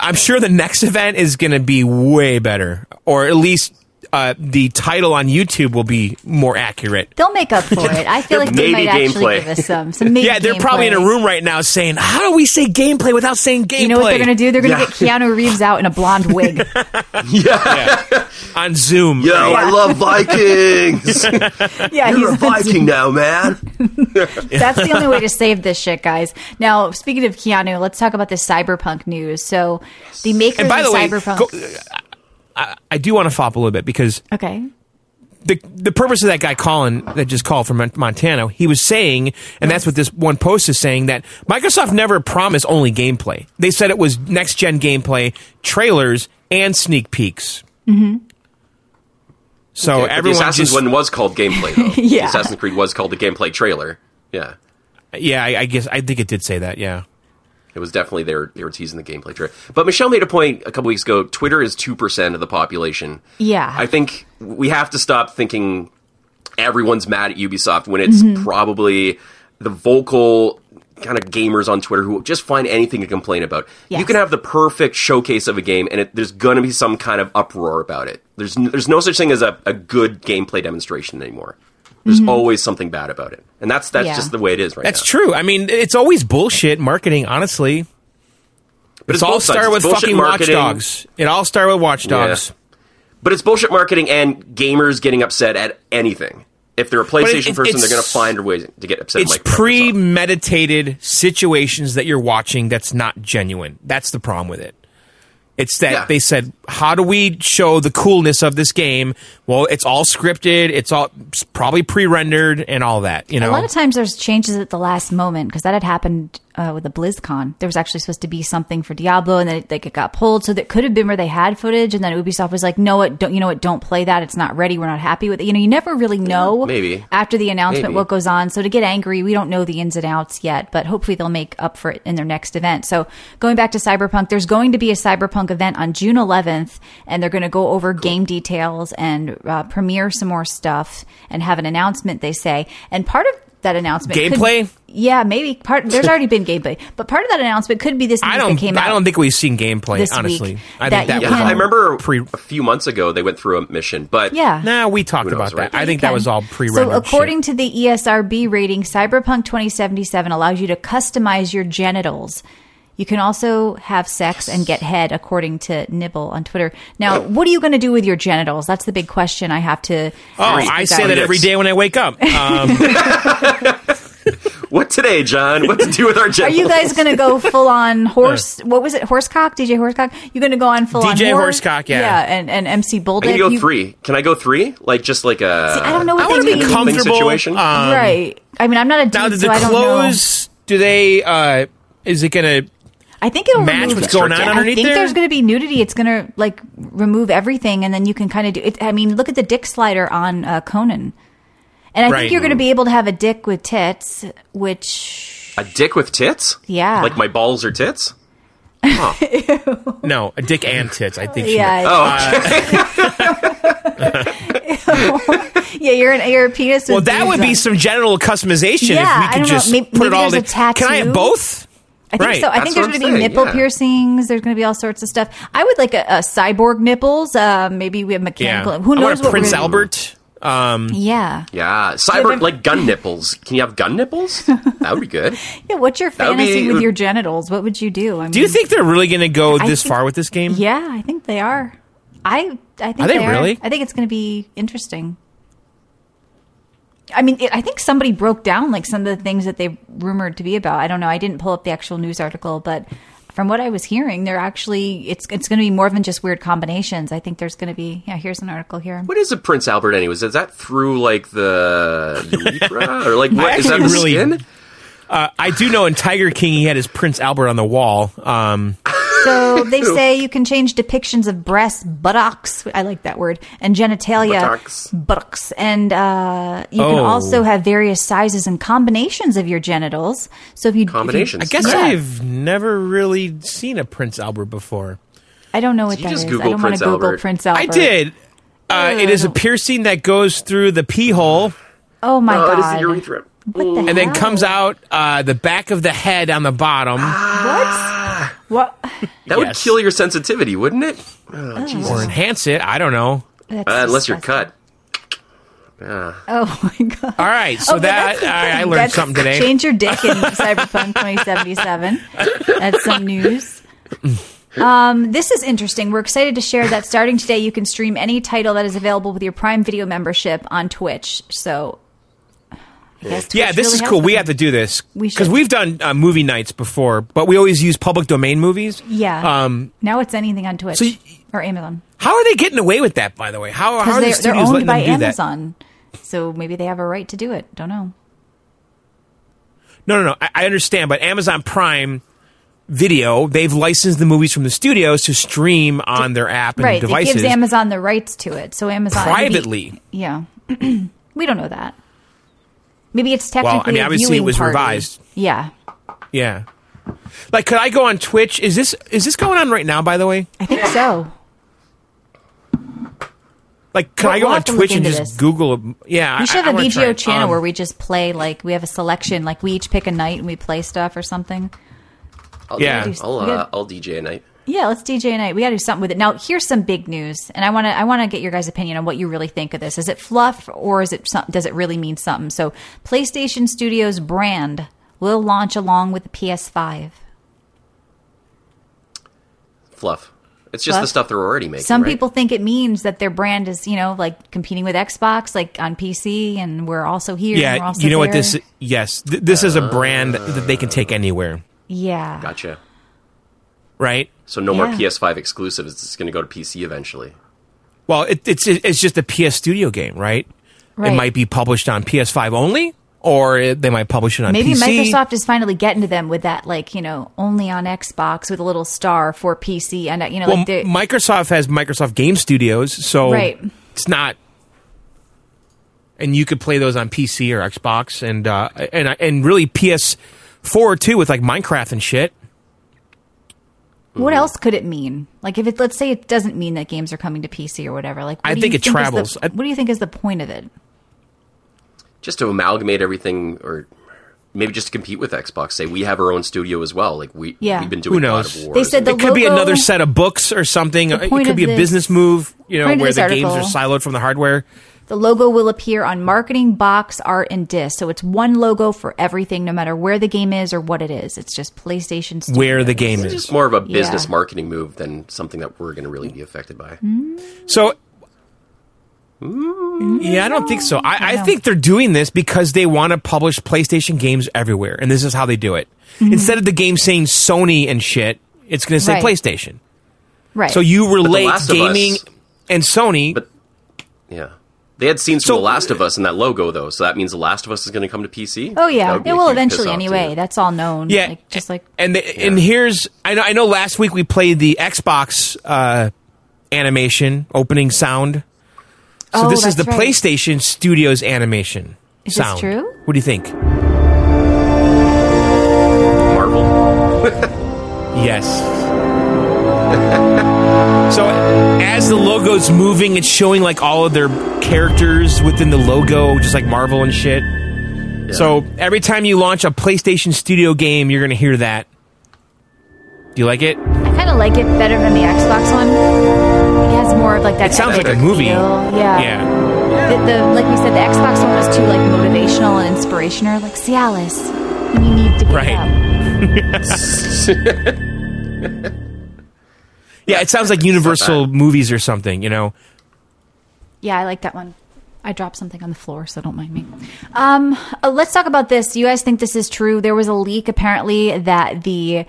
I'm sure the next event is going to be way better, or at least, uh, the title on YouTube will be more accurate. They'll make up for it. I feel like they might actually gameplay. give us some. some maybe Yeah, they're probably in a room right now saying, "How do we say gameplay without saying gameplay?" You know what they're going to do? They're going to Yeah. get Keanu Reeves out in a blonde wig. Yeah. On Zoom. Yo, I love Vikings. yeah, You're a he's Viking now, man. That's the only way to save this shit, guys. Now, speaking of Keanu, let's talk about the cyberpunk news. So, the makers And by of the way, cyberpunk. go- I, I do want to follow up a little bit because okay. the the purpose of that guy calling that just called from Montana, he was saying, and that's what this one post is saying that Microsoft never promised only gameplay. They said it was next gen gameplay, trailers, and sneak peeks. Mm-hmm. So Okay, but the Assassin's just one was called gameplay, though. Yeah. Assassin's Creed was called the gameplay trailer. Yeah. yeah, I, I guess I think it did say that. Yeah. It was definitely they were, they were teasing the gameplay trailer. But Michelle made a point a couple weeks ago. Twitter is two percent of the population. Yeah. I think we have to stop thinking everyone's mad at Ubisoft when it's Mm-hmm. probably the vocal kind of gamers on Twitter who just find anything to complain about. Yes. You can have the perfect showcase of a game, and it, there's going to be some kind of uproar about it. There's n- there's no such thing as a, a good gameplay demonstration anymore. There's always something bad about it, and that's that's Mm-hmm. Yeah. just the way it is right That's now. That's true. I mean, it's always bullshit marketing, honestly. But It's all both started with fucking marketing. Watchdogs. It all started with Watchdogs. But it's bullshit marketing and gamers getting upset at anything. If they're a PlayStation it- person, they're going to find a way to get upset. It's at Microsoft. premeditated situations that you're watching that's not genuine. That's the problem with it. It's that Yeah. they said, "How do we show the coolness of this game?" Well, it's all scripted. It's all it's probably pre-rendered and all that. You know, A lot of times there's changes at the last moment because that had happened uh, with the BlizzCon. There was actually supposed to be something for Diablo, and then it, like it got pulled. So that could have been where they had footage, and then Ubisoft was like, "No, it don't. You know what? Don't play that. It's not ready. We're not happy with it." You know, you never really know. Maybe. after the announcement Maybe. what goes on. So to get angry, we don't know the ins and outs yet, but hopefully they'll make up for it in their next event. So going back to Cyberpunk, there's going to be a Cyberpunk event on June 11th, and they're going to go over game details and uh, premiere some more stuff and have an announcement. They say, and part of that announcement could- Gameplay? yeah, maybe part. There's already been gameplay, but part of that announcement could be this news I don't. came out. I don't think we've seen gameplay. this honestly, week I that think that you Yeah, was can- I remember pre. a few months ago they went through a mission, but Yeah. Nah, we talked Who knows, about right? that. I You think that was all pre-rendered. So, according shit. to the ESRB rating, Cyberpunk 2077 allows you to customize your genitals. You can also have sex and get head, according to Nibel on Twitter. Now, what are you going to do with your genitals? That's the big question I have to. Oh, ask I say guys. that every day when I wake up. Um, What today, John? What to do with our genitals? Are you guys going to go full on horse? What was it? Horsecock? DJ Horsecock? You're going to go on full on DJ horse? Horsecock, yeah. Yeah, and, and MC I Bulldick. can go You- three. Can I go three? Like just like a. See, I don't know what I they want to be mean. comfortable. situation? Um, right. I mean, I'm not a dude, Now, so I don't clothes? Do they? Uh, is it going to? Know. I think it'll match remove what's going on underneath I think there? there's going to be nudity. It's going to like remove everything, and then you can kind of do it. I mean, look at the dick slider on uh, Conan, and I Right. think you're going to be able to have a dick with tits, which A dick with tits? Yeah. Like my balls are tits? No, a dick and tits. I think. she meant. yeah, Oh, yeah, you're an you're a penis. Well, that would boobs be some genital customization Yeah, if I we could don't know. just Maybe- put maybe it all. there's a Can I have both? I think Right. so. I That's think there's going to be saying, nipple yeah. piercings. There's going to be all sorts of stuff. I would like a, a cyborg nipples. Uh, maybe we have Yeah. mechanical. Who I want knows a what Prince we're Albert. Um, Yeah. yeah. Cyber, have like gun nipples. Can you have gun nipples? That would be good. Yeah. What's your fantasy be- with your genitals? What would you do? I mean, do you think they're really going to go I this think- far with this game? Yeah, I think they are. I I think Are they really? I think it's going to be interesting. I mean, it, I think somebody broke down like some of the things that they rumored to be about. I don't know. I didn't pull up the actual news article, but from what I was hearing, they're actually it's it's going to be more than just weird combinations. I think there's going to be yeah. Here's an article here. What is a Prince Albert, anyways? Is that through like the urethra or like what is that? The really- skin? Uh, I do know in Tiger King he had his Prince Albert on the wall. Um, So they say you can change depictions of breasts, buttocks. I like that word, and genitalia, Buttocks. buttocks, and uh, you can Oh. also have various sizes and combinations of your genitals. So if you if you- Combinations. I guess Yeah. I've never really seen a Prince Albert before. I don't know what you that just is. Google I don't want to Google Albert? Prince Albert. I did. Uh, it is a piercing that goes through the pee hole Oh my Oh, it is god! the urethra. What the and then hell? comes out uh, the back of the head on the bottom. What? What? That would Yes. kill your sensitivity, wouldn't it? Oh, Jesus. or enhance it. I don't know. That's Uh, unless you're disgusting. cut. Yeah. Oh my god! All right, so Okay, that that's the I, I thing. learned That's- something today. Change your dick in Cyberpunk 2077. That's some news. Um, this is interesting. We're excited to share that starting today, you can stream any title that is available with your Prime Video membership on Twitch. So, Yeah, this really is cool. We have to do this because should. we've done uh, movie nights before, but we always use public domain movies. Yeah. Um, now it's anything on Twitch so y- or Amazon how are they getting away with that? By the way, how, how are the they're, owned letting by Amazon. So maybe they have a right to do it. Don't know. No, no, no. I, I understand, but Amazon Prime Video they've licensed the movies from the studios to stream on their app and right. devices. It gives Amazon the rights to it. So Amazon Privately. Yeah. we don't know that. Maybe it's technically. Well, I technically. mean, a obviously it was party. revised. Yeah, Yeah. Like, could I go on Twitch? Is this is this going on right now? By the way, I think so. like, could We'll- I go we'll on have to look Twitch and just this. Google? Yeah, We should I- I have a VGO channel Um, where we just play like we have a selection, like we each pick a night and we play stuff or something. I'll, Yeah. do- I'll, uh, I'll DJ a night. Yeah, let's DJ a night. We got to do something with it. Now, here's some big news, and I want to I want to get your guys' opinion on what you really think of this. Is it fluff or is it some, does it really mean something? So, PlayStation Studios brand will launch along with the PS5. Fluff. It's just Fluff? the stuff they're already making. Some right? people think it means that their brand is, you know, like competing with Xbox, like on PC, and we're also here. and we're Yeah, also you know what this? Yes, th- this is a brand that they can take anywhere, Yeah, Gotcha. Right? So no more PS5 exclusives. It's going to go to PC eventually. Well, it, it's it's just a PS Studio game, right? Right. It might be published on PS5 only, or it, they might publish it on maybe PC. Microsoft is finally getting to them with that, like you know, only on Xbox with a little star for PC, and uh, you know, Well, like the, Microsoft has Microsoft Game Studios, so Right. it's not. And you could play those on PC or Xbox, and uh, and and really PS4 too, with like Minecraft and shit. What else could it mean? Like, if it, let's say it doesn't mean that games are coming to PC or whatever. Like, what I do think you it is the- travels. I- what do you think is the point of it? Just to amalgamate everything, or maybe just to compete with Xbox. Say we have our own studio as well. Like we Yeah. we've been doing Who God knows? of War. They said the it could be logo- another set of books or something. It point could of be a this- business move, you know, point of where this the games are article- siloed from the hardware. The logo will appear on marketing, box, art, and disc. So it's one logo for everything, no matter where the game is or what it is. It's just PlayStation Studios. Where the game It's is. It's more of a business Yeah. marketing move than something that we're going to really be affected by. So, yeah, I don't think so. I, I know. think they're doing this because they want to publish PlayStation games everywhere, and this is how they do it. Instead of the game saying Sony and shit, it's going to say Mm-hmm. Right. PlayStation. Right. So you relate gaming Us- and Sony. But yeah, they had scenes So- from The Last of Us in that logo though, so that means The Last of Us is going to come to PC. Oh yeah, it will eventually anyway. That's all known. yeah, like, just like and the, and here's I know I know last week we played the Xbox uh, animation opening sound. So Oh, this is the right. PlayStation Studios animation Is this sound. true? What do you think? Marvel. Yes. so as the logo's moving, it's showing like all of their characters within the logo, just like Marvel and shit. So every time you launch a PlayStation Studio game, you're gonna hear that. Do you like it? I kind of like it better than the Xbox one. It has more of like that. It sounds like a movie. feel. Yeah. Yeah. The, the like we said, the Xbox one was too like motivational and inspirational. Like Cialis, when you need to get Right. out. Yeah, it sounds like Universal movies or something. You know. Yeah, I like that one. I dropped something on the floor, so don't mind me. Um, uh, let's talk about this. You guys think this is true? There was a leak apparently that the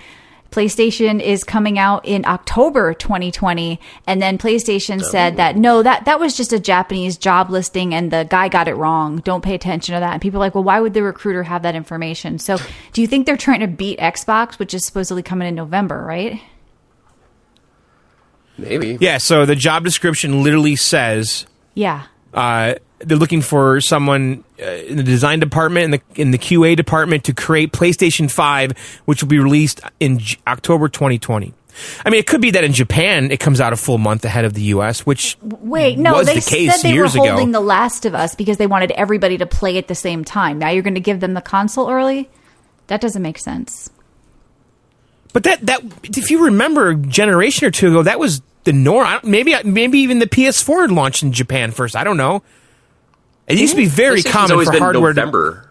PlayStation is coming out in October 2020, and then PlayStation said that no, that that was just a Japanese job listing, and the guy got it wrong. Don't pay attention to that. And people are like, well, why would the recruiter have that information? So, do you think they're trying to beat Xbox, which is supposedly coming in November, right? Maybe. Yeah. So the job description literally says Yeah. uh, they're looking for someone uh, in the design department in the in the QA department to create PlayStation Five, which will be released in J- October 2020. I mean, it could be that in Japan it comes out a full month ahead of the U.S., which Wait, no, was they the case said they years were ago. holding The Last of Us because they wanted everybody to play at the same time. Now you're going to give them the console early? That doesn't make sense. But that that if you remember a generation or two ago, that was the norm. Maybe maybe even the PS4 launched in Japan first. I don't know. It used to be very PlayStation's common always for been hardware. to- November.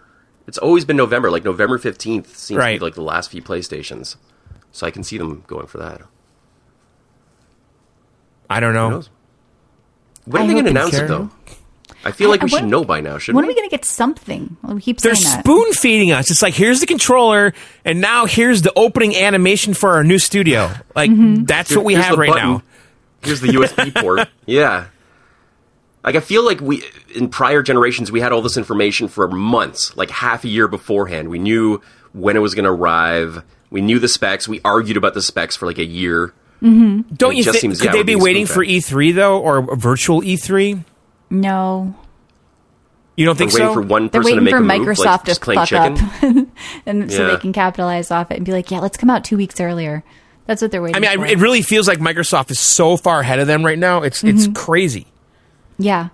It's always been November. Like November fifteenth seems to Right. be like the last few PlayStations. So I can see them going for that. I don't Who know. knows? When I are they going to announce care. it though? I feel like I- we should know by now, shouldn't When are we? we going to get something? Well, we keep They're spoon feeding us. It's like here's the controller, and now here's the opening animation for our new studio. Like Mm-hmm. that's Here- what we have right button. now. Here's the USB port. Yeah. Like I feel like we in prior generations we had all this information for months, like half a year beforehand. We knew when it was going to arrive. We knew the specs. We argued about the specs for like a year. Mm-hmm. Don't you think? seems, Could yeah, they we're be waiting for. E3 though, or a virtual E3? No. You don't We're think waiting so? for one They're person to waiting make for a move, Microsoft like to just playing fuck chicken. up. and so Yeah. they can capitalize off it and be like, yeah, let's come out two weeks earlier. That's what they're waiting I mean, for. I, it really feels like Microsoft is so far ahead of them right now. It's Mm-hmm. it's crazy. Yeah.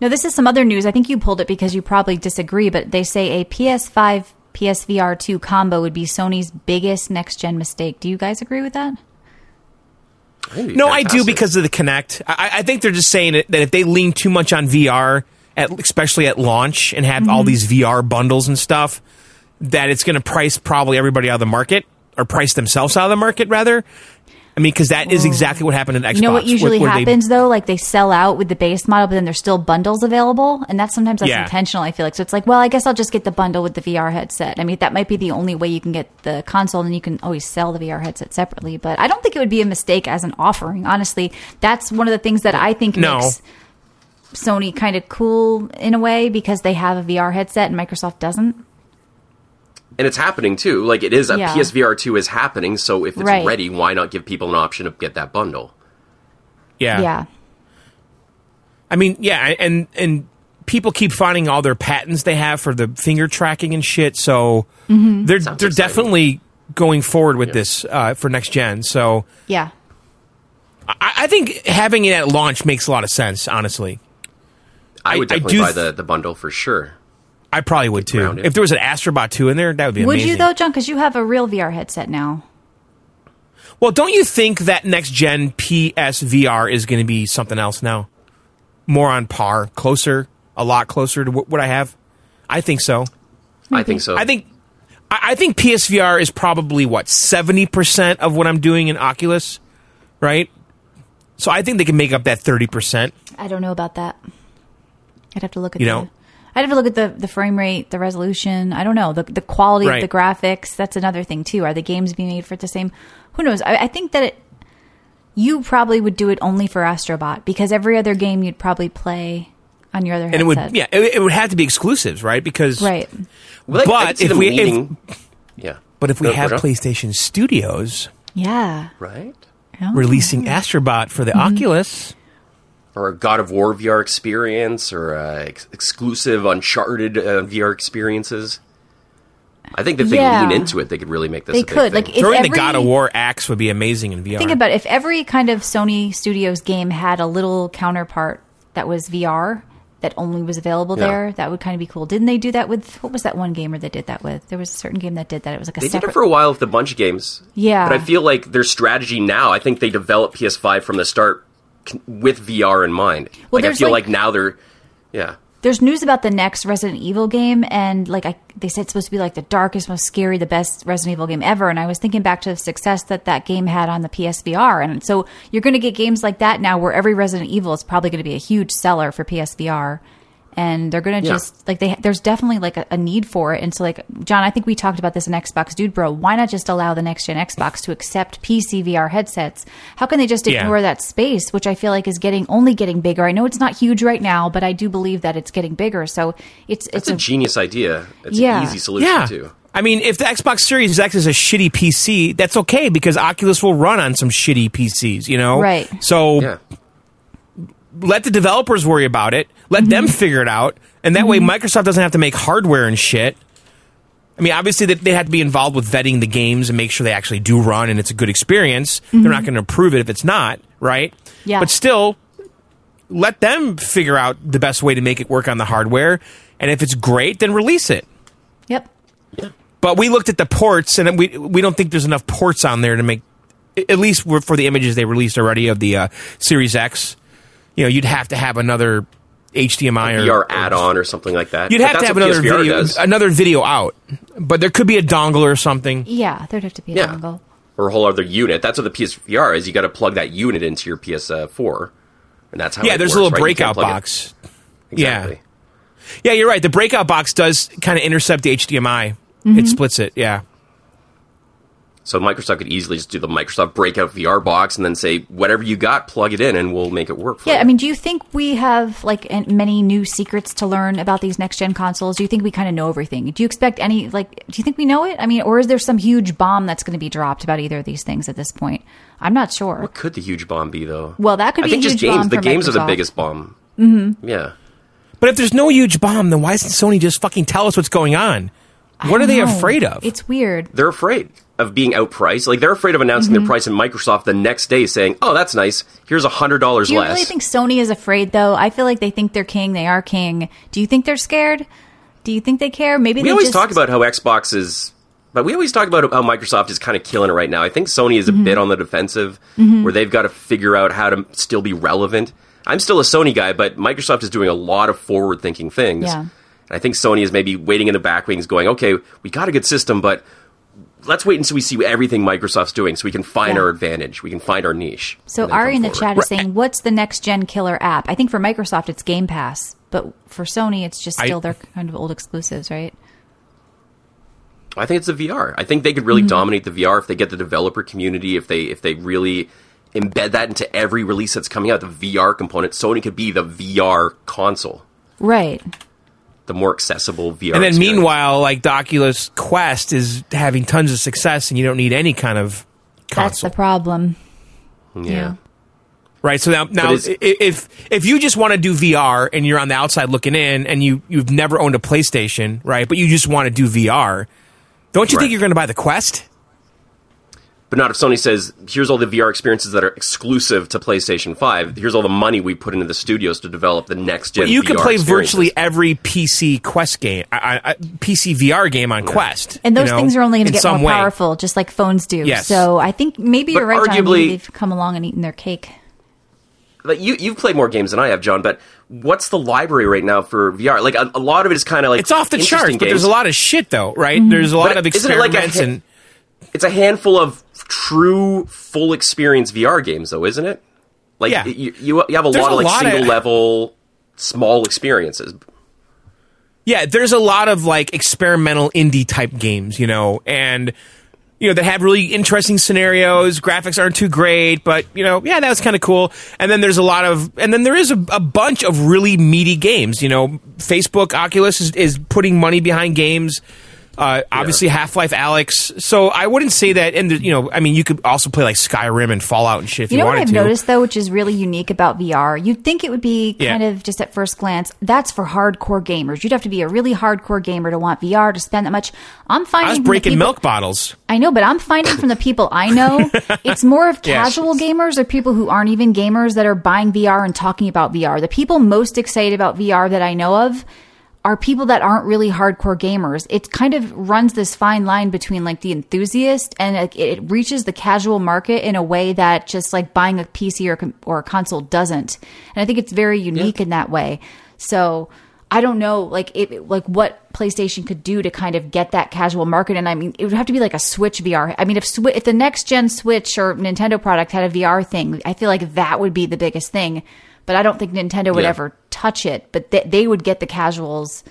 No, this is some other news. I think you pulled it because you probably disagree, but they say a PS5 PSVR 2 combo would be Sony's biggest next gen mistake. Do you guys agree with that? That'd be No, I do because of the Kinect. I, I think they're just saying that if they lean too much on VR, at, especially at launch, and have Mm-hmm. all these VR bundles and stuff, that it's going to price probably everybody out of the market or price themselves out of the market rather. I mean, because that is exactly what happened in Xbox. You know what usually where- where they- happens though? Like they sell out with the base model, but then there's still bundles available, and that's sometimes that's Yeah. intentional. I feel like so. It's like, well, I guess I'll just get the bundle with the VR headset. I mean, that might be the only way you can get the console, and you can always sell the VR headset separately. But I don't think it would be a mistake as an offering. Honestly, that's one of the things that I think No. makes Sony kind of cool in a way because they have a VR headset and Microsoft doesn't. And it's happening too. Like it is a Yeah. PSVR two is happening. So if it's Right. ready, why not give people an option to get that bundle? yeah. yeah. I mean, yeah, and and people keep finding all their patents they have for the finger tracking and shit. So Mm-hmm. they're Sounds they're exciting. definitely going forward with this uh, for next gen. So Yeah. I, I think having it at launch makes a lot of sense. Honestly, I, I- would I definitely do buy th- the, the bundle for sure. I probably would too. around. If there was an Astrobot two in there, that would be amazing. Would amazing. you though, John? Because you have a real VR headset now. Well, don't you think that next gen PSVR is going to be something else now? More on par, closer. a lot closer to what, what I have. I think so. I think so. I think I, I think PSVR is probably what seventy percent of what I'm doing in Oculus, right? So I think they can make up that thirty percent. I don't know about that. I'd have to look at You the. know? I'd have to look at the, the frame rate, the resolution. I don't know the the quality Right. of the graphics. That's another thing too. Are the games being made for it the same? Who knows? I, I think that it. You probably would do it only for Astrobot because every other game you'd probably play on your other And it headset. would, yeah, it, it would have to be exclusives, right? Because, Right. Well, I- I but if them we- if- yeah, but if we Go- have go, PlayStation Studios Yeah. right, Oh. releasing Astrobot for the Mm-hmm. Oculus, or a God of War VR experience, or uh, ex- exclusive Uncharted uh, VR experiences. I think if they Yeah. lean into it, they could really make this. They a big could, thing. like, if throwing the every- God of War axe would be amazing in VR. Think about it. if every kind of Sony Studios game had a little counterpart that was VR that only was available Yeah. there, that would kind of be cool. Didn't they do that with what was that one gamer that did that with? There was a certain game that did that. It was like a They did it for a while with a bunch of games. Yeah. But I feel like their strategy now, I think they developed PS5 from the start c- with VR in mind. Well, like I feel like- like, now they're yeah. There's news about the next Resident Evil game, and like I, they said, it's supposed to be like the darkest, most scary, the best Resident Evil game ever. And I was thinking back to the success that that game had on the PSVR, and so you're going to get games like that now, where every Resident Evil is probably going to be a huge seller for PSVR, and they're going to Yeah. just like they there's definitely like a, a need for it. And so like John, I think we talked about this in Xbox Dude Bro. Why not just allow the next gen Xbox to accept PC VR headsets? How can they just Yeah. ignore that space, which I feel like is getting only getting bigger? I know it's not huge right now, but I do believe that it's getting bigger. So it's It's it's a a genius idea. It's Yeah. an easy solution yeah. too. I mean, if the Xbox Series X is a shitty PC, that's okay because Oculus will run on some shitty PCs, you know? Right. So Yeah. Let the developers worry about it. Let Mm-hmm. them figure it out. And that way Microsoft doesn't have to make hardware and shit. I mean, obviously they, they have to be involved with vetting the games and make sure they actually do run and it's a good experience. They're not going to approve it if it's not, right? Mm-hmm. Yeah. But still, let them figure out the best way to make it work on the hardware. And if it's great, then release it. yep. But we looked at the ports, and we we don't think there's enough ports on there to make, at least for the images they released already of the uh, Series X. You know, you'd have to have another HDMI or VR add-on or something like that. You'd have to have another PSVR video, does. another video out. But there could be a dongle or something. Yeah, there'd have to be a Yeah. dongle. or a whole other unit. That's what the PSVR is. You got to plug that unit into your PS4, and that's how. Yeah, it there's works, a little right? Breakout can't plug it- box. Exactly. Yeah, you're right. The breakout box does kind of intercept the HDMI. Mm-hmm. It splits it. Yeah. So Microsoft could easily just do the Microsoft Breakout VR box and then say whatever you got, plug it in, and we'll make it work. For Yeah, you. I mean, do you think we have like an- many new secrets to learn about these next gen consoles? Do you think we kind of know everything? Do you expect any like? Do you think we know it? I mean, or is there some huge bomb that's going to be dropped about either of these things at this point? I'm not sure. what could the huge bomb be though? Well, that could I be think a just games. bomb the for games are the biggest bomb. Mm-hmm. Yeah. But if there's no huge bomb, then why doesn't Sony just fucking tell us what's going on? What are they afraid of? It's weird. they're afraid of being outpriced. Like they're afraid of announcing Mm-hmm. their price in Microsoft the next day, saying, "Oh, that's nice. Here's a hundred dollars less." Do you less." really think Sony is afraid though? I feel like they think they're king. They are king. Do you think they're scared? Do you think they care? Maybe we they always just, talk about how Xbox is, but we always talk about how Microsoft is kind of killing it right now. I think Sony is a Mm-hmm. bit on the defensive, where they've got to figure out how to still be relevant. I'm still a Sony guy, but Microsoft is doing a lot of forward-thinking things. Yeah. And I think Sony is maybe waiting in the back wings, going, "Okay, we got a good system, but." Let's wait until we see everything Microsoft's doing, so we can find Yeah. our advantage. We can find our niche. So Ari in the forward. chat is saying, "What's the next gen killer app?" I think for Microsoft it's Game Pass, but for Sony it's just I- still their kind of old exclusives, right? I think it's the VR. I think they could really Mm-hmm. dominate the VR if they get the developer community, if they if they really embed that into every release that's coming out, the VR component. Sony could be the VR console, Right. The more accessible VR. and then experience. meanwhile, like the Oculus Quest is having tons of success, and you don't need any kind of console. That's the problem. yeah. right? So now, now if if you just want to do VR and you're on the outside looking in, and you you've never owned a PlayStation, right? But you just want to do VR, don't you Right. think you're going to buy the Quest? But not if Sony says, "Here's all the VR experiences that are exclusive to PlayStation 5. Here's all the money we put into the studios to develop the next gen." you can play virtually every PC Quest game, I, I, PC VR game on Quest, And those you know, things are only going to in get some more way. powerful, just like phones do. Yes. So I think maybe But you're right. John. Maybe arguably- they've come along and eaten their cake. like you you've played more games than I have, John. But what's the library right now for VR? Like a, a lot of it is kind of like It's off the interesting charts, but there's a lot of shit though, right? Mm-hmm. There's a lot But of isn't it like a experiments hit- and It's a handful of true full experience VR games, though, isn't it? Like Yeah. you, you you have a There's lot of like lot of- single level small experiences. Yeah, there's a lot of like experimental indie type games, you know, and you know that have really interesting scenarios. Graphics aren't too great, but you know, yeah, that was kind of cool. And then there's a lot of, and then there is a, a bunch of really meaty games. You know, Facebook, Oculus is, is putting money behind games. Uh, obviously, Half Life, Alyx. So I wouldn't say that. And the- you know, I mean, you could also play like Skyrim and Fallout and shit if you, You know what I've to. noticed though, which is really unique about VR? You'd think it would be Yeah. kind of just at first glance, that's for hardcore gamers. You'd have to be a really hardcore gamer to want VR to spend that much. I'm finding I was breaking people- milk bottles. I know, but I'm finding from the people I know, it's more of Yeah. casual gamers or people who aren't even gamers that are buying VR and talking about VR. The people most excited about VR that I know of are people that aren't really hardcore gamers. It kind of runs this fine line between like the enthusiast and like, it reaches the casual market in a way that just like buying a PC or or a console doesn't. And I think it's very unique in that way. So I don't know, like it, like what PlayStation could do to kind of get that casual market. And I mean, it would have to be like a Switch VR. I mean, if if the next gen Switch or Nintendo product had a VR thing, I feel like that would be the biggest thing. But I don't think Nintendo would Yeah. ever touch it. But they, they would get the casuals.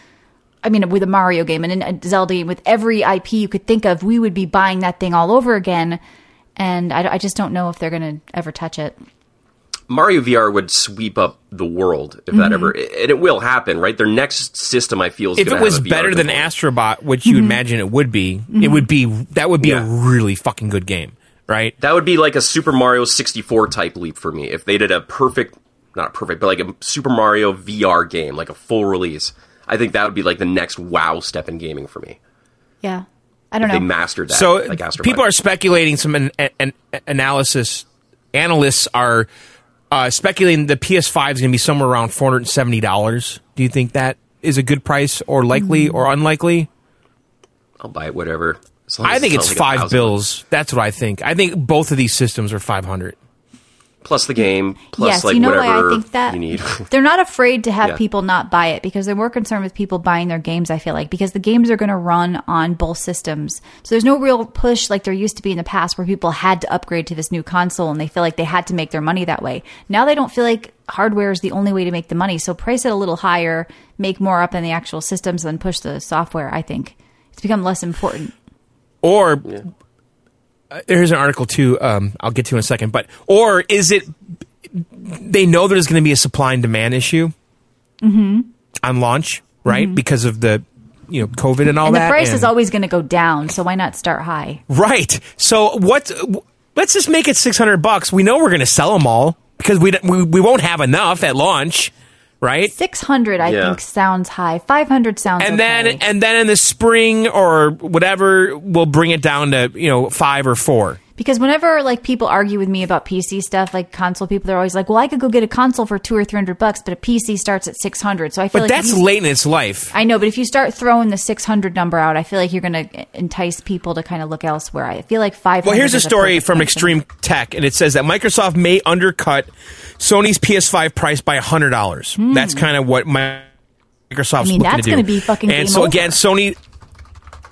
I mean, with a Mario game and a Zelda game, with every IP you could think of, we would be buying that thing all over again. And I, I just don't know if they're going to ever touch it. Mario VR would sweep up the world if Mm-hmm. that ever, and it will happen, right? Their next system, I feel, is if it was have a VR better than component. Astrobot, which you imagine it would be, it would be that would be a really fucking good game, right? That would be like a Super Mario 64 type leap for me if they did a perfect, not perfect, but like a Super Mario VR game, like a full release. I think that would be like the next wow step in gaming for me. Yeah. I don't They know. They mastered that. So like Astrobot. people are speculating. Some an, an, analysis analysts are uh, speculating the PS5 is going to be somewhere around four hundred and seventy dollars. Do you think that is a good price, or likely, or unlikely? I'll buy it, whatever. I think not it's like a five thousand bills. That's what I think. I think both of these systems are five hundred. Plus the game, plus yes, like you know why I think that you need. they're not afraid to have Yeah. people not buy it because they're more concerned with people buying their games. I feel like because the games are going to run on both systems, so there's no real push like there used to be in the past where people had to upgrade to this new console and they feel like they had to make their money that way. Now they don't feel like hardware is the only way to make the money, so price it a little higher, make more up in the actual systems, and push the software. I think it's become less important. Or uh, here's an article too. Um, I'll get to in a second. But or is it? They know there's going to be a supply and demand issue on launch, right? Because of the you know COVID and all And the that. price is always going to go down, so why not start high? right. So what? Let's just make it six hundred bucks. We know we're going to sell them all because we, we we won't have enough at launch, right? Six hundred, I Yeah. think, sounds high. Five hundred sounds and okay. then and then in the spring or whatever, we'll bring it down to you know five or four. Because whenever like people argue with me about PC stuff, like console people, they're always like, "Well, I could go get a console for two or three hundred bucks, but a PC starts at six hundred. So I feel But like that's you- late in its life. I know, but if you start throwing the six hundred number out, I feel like you're going to entice people to kind of look elsewhere. I feel like five. Well, here's a story from Extreme Tech, and it says that Microsoft may undercut Sony's PS5 price by hundred dollars. That's kind of what my Microsoft's Hmm. I mean, looking to do. gonna be fucking And game so over. again, Sony.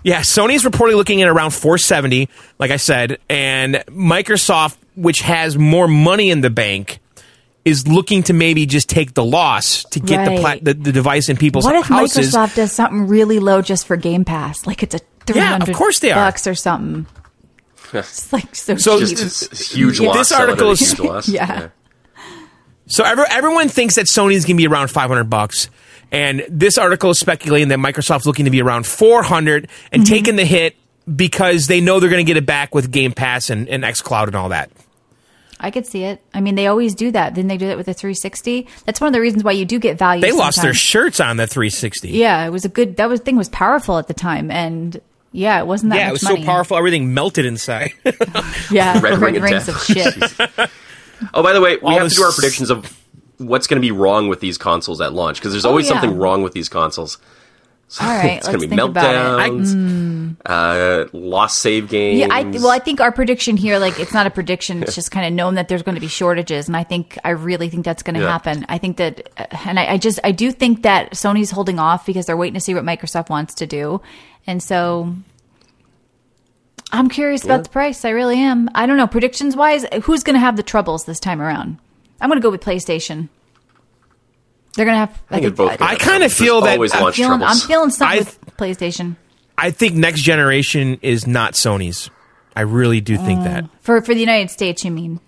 Yeah, Sony's reportedly looking at around 470, like I said, and Microsoft, which has more money in the bank, is looking to maybe just take the loss to get the, pla- the the device in people's What if houses. Microsoft does something really low just for Game Pass? Like it's a three Yeah, of course they are. bucks or something. It's like so, So cheap. Just a huge Yeah, loss. this sell it at a article is- huge loss. Yeah. So every, everyone thinks that Sony's going to be around 500 bucks. And this article is speculating that Microsoft's looking to be around 400 and Mm-hmm. taking the hit because they know they're going to get it back with Game Pass and, and xCloud and all that. I could see it. I mean, they always do that. Didn't they do that with the 360? That's one of the reasons why you do get value. They lost their shirts on the 360. Yeah, it was a good. That was thing was powerful at the time, and yeah, it wasn't that Yeah, much it was money. so powerful, everything melted inside. Yeah, Red red, ring of rings death. of shit. Oh, by the way, we All have to do our predictions of what's going to be wrong with these consoles at launch because there's always Oh, yeah. something wrong with these consoles. So All right, it's let's gonna be think about it. meltdowns, uh, lost save games. Yeah, I well, I think our prediction here, like, it's not a prediction; it's just kind of known that there's going to be shortages, and I think I really think that's going to Yeah. happen. I think that, and I, I just I do think that Sony's holding off because they're waiting to see what Microsoft wants to do, and so I'm curious about the price. I really am. I don't know predictions wise, who's going to have the troubles this time around? I'm going to go with PlayStation. They're going to have. I think both. I kinda feel that- always I'm feeling, I'm feeling something I- with PlayStation I think next generation is not Sony's. I really do think that. for for the United States. You mean?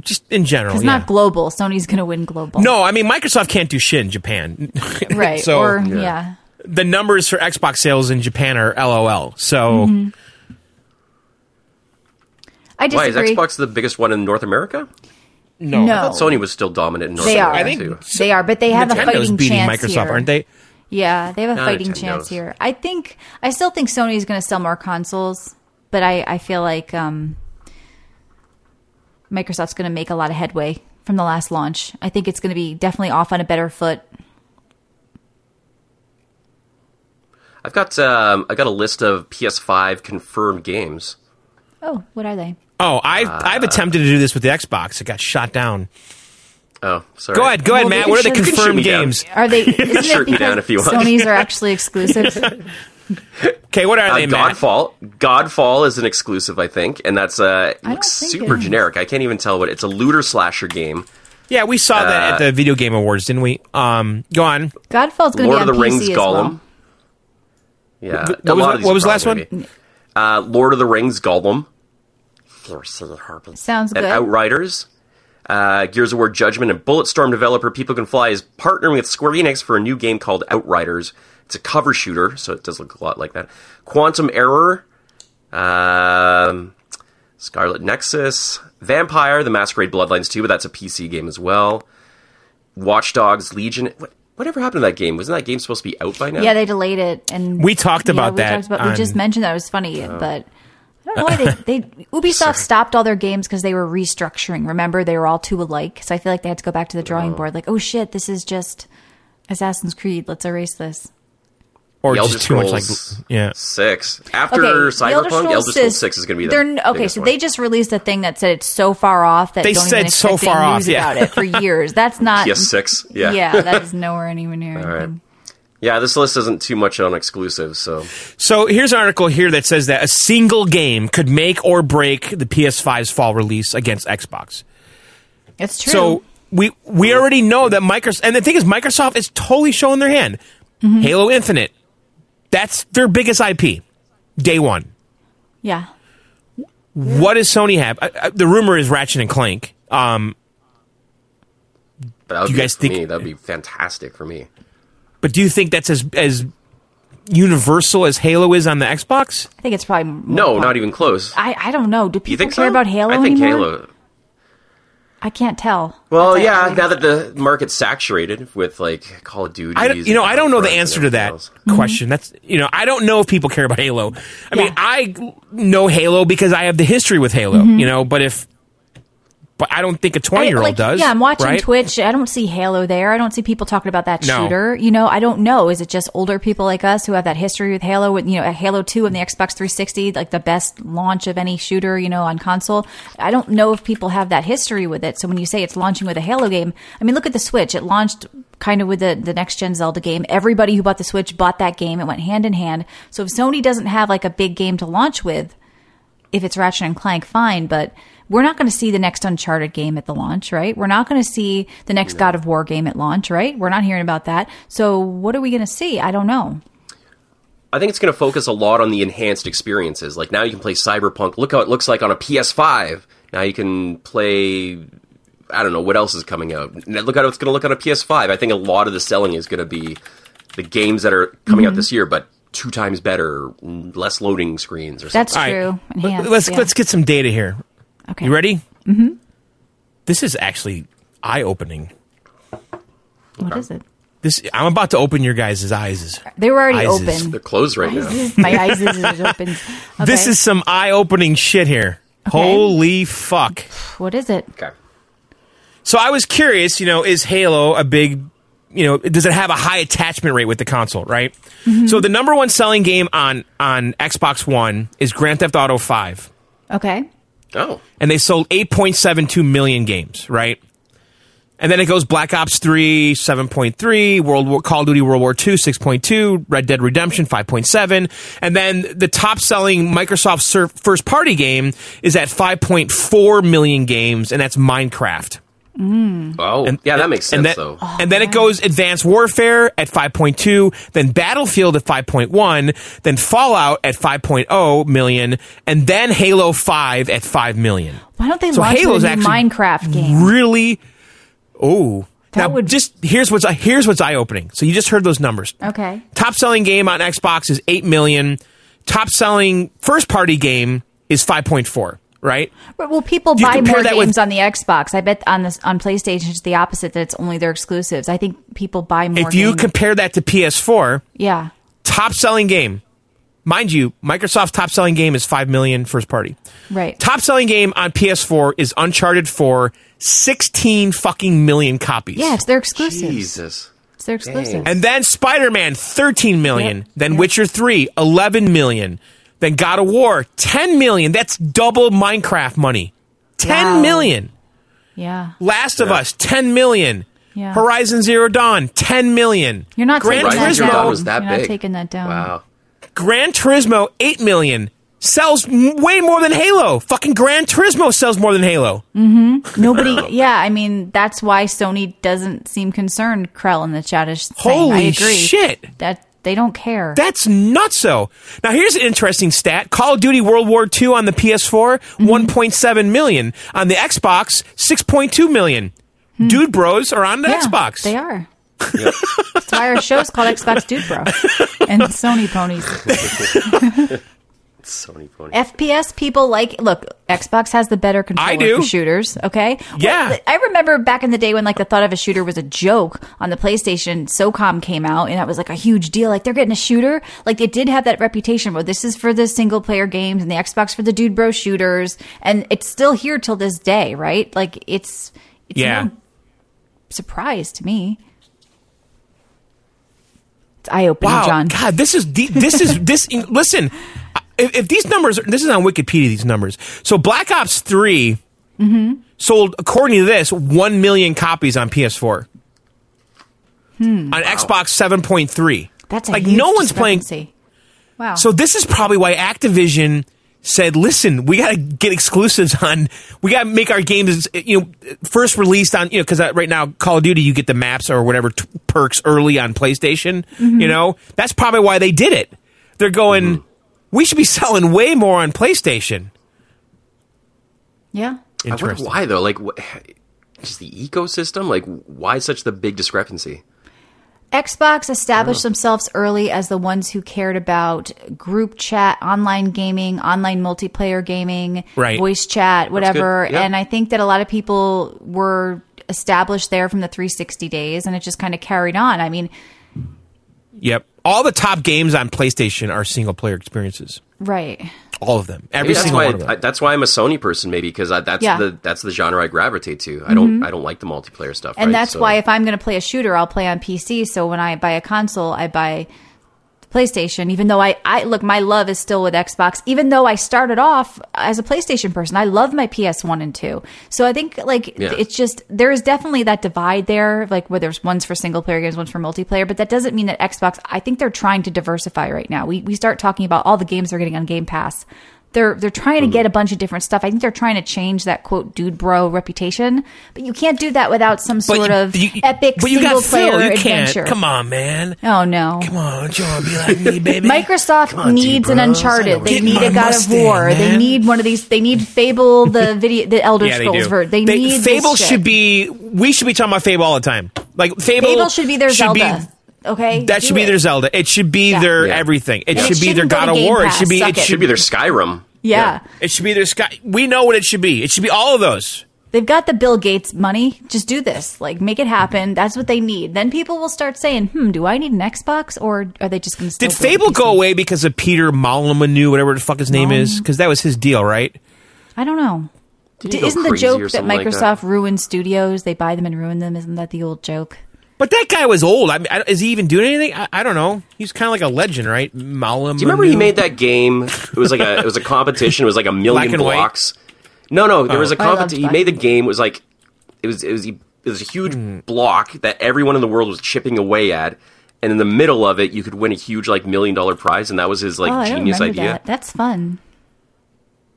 Just in general. It's yeah. not global. Sony's going to win global. No, I mean Microsoft can't do shit in Japan. right? so or yeah. the numbers for Xbox sales in Japan are LOL. So Mm-hmm. I Why is. Xbox the biggest one in North America? No, No. I thought Sony was still dominant in North They are. America I think too. they are, but they have a Nintendo's fighting beating chance Microsoft, here. aren't they? Yeah, they have a Not fighting Nintendo's. chance here. I think I still think Sony is going to sell more consoles, but I I feel like um, Microsoft's going to make a lot of headway from the last launch. I think it's going to be definitely off on a better foot. I've got um, I got a list of PS5 confirmed games. Oh, what are they? Oh, I've Uh, I've attempted to do this with the Xbox. It got shot down. Oh, sorry. Go ahead, go ahead, Well, Matt. What are the should- You can shoot confirmed me down. games? Are they? Isn't Shirt it me down because if you want. Sony's are actually exclusive. Okay, what are Uh, they, Matt? Godfall. Godfall is an exclusive, I think, and that's uh, it I don't looks super generic. I can't even tell what it's a looter slasher game. Yeah, we saw that Uh, at the Video Game Awards, didn't we? Um, go on. Godfall's going to Lord be of the PC Rings as Gollum. well. Yeah, What a was the- what was the last one? Uh, Lord of the Rings Gollum. Sounds and good. Outriders. Uh, Gears of War Judgment and Bulletstorm developer People Can Fly is partnering with Square Enix for a new game called Outriders. It's a cover shooter, so it does look a lot like that. Quantum Error, um, Scarlet Nexus, Vampire, The Masquerade Bloodlines 2, but that's a PC game as well. Watch Dogs Legion. What, whatever happened to that game? Wasn't that game supposed to be out by now? Yeah, they delayed it, and We talked Yeah, about we that talked about- we just mentioned that it was funny, but I don't know why they, they Ubisoft stopped all their games because they were restructuring. Remember, they were all too alike, so I feel like they had to go back to the drawing oh. board. Like, oh shit, this is just Assassin's Creed. Let's erase this. Or The Elder just too much like yeah. Six. After Okay, Cyberpunk, Elder Scrolls, 6 is going to be the they're, okay. So one. they just released a thing that said it's so far off that They don't said even so far off, yeah. about it for years. That's not PS6. Yeah. Yeah, that is nowhere anywhere near. anything. Yeah, this list isn't too much on exclusives, so So here's an article here that says that a single game could make or break the PS5's fall release against Xbox. It's true. So we we already know that Microsoft, and the thing is, Microsoft is totally showing their hand. Mm-hmm. Halo Infinite, that's their biggest IP, day one. yeah, What does Sony have? Uh, uh, the rumor is Ratchet and Clank. Um, but that would Do you be guys for think- me. That would be fantastic for me. But do you think that's as as universal as Halo is on the Xbox? I think it's probably more No, pop- not even close. I, I don't know. Do you people think care so? about Halo I think anymore? Halo. I can't tell. Well, That's yeah. actually- Now that the market's saturated with like Call of Duty, I you know I don't know the answer to that Mm-hmm. question. That's you know I don't know if people care about Halo. I mean I know Halo because I have the history with Halo. You know, but if but I don't think a twenty year old like, does. Yeah, I'm watching right? Twitch. I don't see Halo there. I don't see people talking about that No. shooter. You know, I don't know. Is it just older people like us who have that history with Halo? With you know, Halo Two and the Xbox 360, like the best launch of any shooter, you know, on console. I don't know if people have that history with it. So when you say it's launching with a Halo game, I mean, look at the Switch. It launched kind of with the, the next gen Zelda game. Everybody who bought the Switch bought that game. It went hand in hand. So if Sony doesn't have like a big game to launch with, if it's Ratchet and Clank, fine, but we're not going to see the next Uncharted game at the launch, right? We're not going to see the next God of War game at launch, right? We're not hearing about that. So what are we going to see? I don't know. I think it's going to focus a lot on the enhanced experiences. Like now you can play Cyberpunk. Look how it looks like on a PS5. Now you can play. I don't know what else is coming out. Now Look how it's going to look on a PS5. I think a lot of the selling is going to be the games that are coming Mm-hmm. out this year, but two times better, less loading screens or something. That's true. Let- Enhanced, Let's yeah. let's get some data here. Okay. You ready? Mm-hmm. This is actually eye opening. What is it? This I'm about to open your guys' eyes. They were already Eyes open. They're closed right now. My eyes is open. Okay. This is some eye opening shit here. Holy fuck. what is it? Okay. So I was curious, you know, is Halo a big you know, does it have a high attachment rate with the console, right? So the number one selling game on on Xbox One is Grand Theft Auto 5 Okay. Oh, and they sold 8.72 million games, right? And then it goes Black Ops 3, 7.3, World War, Call of Duty World War 2, 6.2, Red Dead Redemption, 5.7. And then the top selling Microsoft first party game is at 5.4 million games, and that's Minecraft. Mm. oh, yeah, that makes sense and then, though. And then it goes Advanced Warfare at 5.2, then Battlefield at 5.1, then Fallout at 5.0 million, and then Halo 5 at 5 million. Why don't they So launch Halo's a new Minecraft game? Really? Oh. That now, would- just here's what's here's what's eye opening. So you just heard those numbers. Okay. Top selling game on Xbox is eight million. Top selling first party game is five point four. Right? Well, well, people You buy more that games with- on the Xbox. I bet on this on PlayStation it's the opposite that it's only their exclusives. I think people buy more. If you games. compare that to PS4, yeah, top selling game, mind you, Microsoft's top selling game is five million first party. right. Top selling game on PS4 is Uncharted 4, 16 fucking million copies. yeah, it's their exclusives. Jesus. It's their exclusive. And then Spider Man, 13 million. Yep. Then Yep. Witcher 3, 11 million. Then God of War, 10 million. That's double Minecraft money. Ten Wow. million. yeah, Last of Us, 10 million. Yeah. Horizon Zero Dawn, 10 million. you're not Gran taking that down. Was that you're not taking that down. Wow. Gran Turismo, 8 million. Sells way more than Halo. Fucking Gran Turismo sells more than Halo. Mm-hmm. Nobody. yeah, I mean that's why Sony doesn't seem concerned. Krell in the chat is saying, I Holy agree. shit. That they don't care. That's nutso. Now here's an interesting stat: Call of Duty World War II on the PS4, Mm-hmm. 1.7 million. On the Xbox, 6.2 million. Dude Bros are on the. Yeah, Xbox. They are. That's why our show's called Xbox Dude Bro and Sony Ponies. Sony pony. FPS people like look. Xbox has the better controller I do. for shooters. Okay, Yeah. Well, I remember back in the day when like the thought of a shooter was a joke on the PlayStation. SOCOM came out and that was like a huge deal. Like they're getting a shooter. Like it did have that reputation. Well, this is for the single player games and the Xbox for the dude bro shooters, and it's still here till this day, right? Like it's it's Yeah. no surprise to me. It's eye opening, wow, John. God, this is de- this is this. Listen, if, if these numbers, are, this is on Wikipedia. These numbers. So Black Ops 3 Mm-hmm. sold, according to this, one million copies on PS4. Hmm. On Xbox, seven point three. That's a like huge no one's playing. Wow. So this is probably why Activision said, "Listen, we got to get exclusives on. We got to make our games, you know, first released on, you know, because right now Call of Duty, you get the maps or whatever t- perks early on PlayStation. Mm-hmm. You know, that's probably why they did it. They're going, we should be selling way more on PlayStation. yeah. I wonder Interesting. why though. Like, wh- just the ecosystem. Like, why such the big discrepancy? Xbox established themselves early as the ones who cared about group chat, online gaming, online multiplayer gaming, Right. voice chat, whatever. good. Yeah. And I think that a lot of people were established there from the 360 days and it just kind of carried on. I mean, Yep. All the top games on PlayStation are single player experiences. right. All of them. Every that's single why. one of them. I, that's why I'm a Sony person. Maybe because that's Yeah. the that's the genre I gravitate to. I don't mm-hmm. I don't like the multiplayer stuff. And right? that's So- why if I'm going to play a shooter, I'll play on PC. So when I buy a console, I buy the PlayStation. Even though I, I look, my love is still with Xbox. Even though I started off as a PlayStation person, I love my PS One and Two. So I think like Yeah. it's just there is definitely that divide there, like where there's one's for single player games, one's for multiplayer. But that doesn't mean that Xbox. I think they're trying to diversify right now. We we start talking about all the games they're getting on Game Pass. They're they're trying to get mm-hmm. a bunch of different stuff. I think they're trying to change that quote dude bro reputation, but you can't do that without some sort you- of you- epic but you single got Phil. player You adventure. can't. Come on, man. Oh no. Come on, don't you want to be like me, baby? Microsoft on, needs an Uncharted. They Get need a God Mustang, of War. They need one of these. They need Fable, the video, the Elder yeah, Scrolls do. ver- They, They- need this Fable shit. should be. We should be talking about Fable all the time. Like Fable, Fable should be their should be- Zelda. Okay, that Do should be it. their Zelda. It should be Yeah. their Yeah. everything. It And should it be their God of Game War. It should be. It it. should should be their Skyrim. Yeah. It should be their Sky. We know what it should be. It should be all of those. They've got the Bill Gates money. Just do this. Like, make it happen. That's what they need. Then people will start saying, hmm, do I need an Xbox or are they just going to Did Fable go away because of Peter Molyneux, whatever the fuck his name is? Because that was his deal, right? I don't know. D- Isn't the joke that something like Microsoft that? ruins studios? They buy them and ruin them. Isn't that the old joke? But that guy was old. I, mean, I, is he even doing anything? I, I don't know. He's kind of like a legend, right? Malam. Do you remember he made that game? It was like a it was a competition. It was like a million Black and white? blocks. No, no, there was a competition. He made the game. It was like it was it was it was a huge Hmm. block that everyone in the world was chipping away at, and in the middle of it, you could win a huge like million dollar prize, and that was his like oh, genius idea. that. That's fun.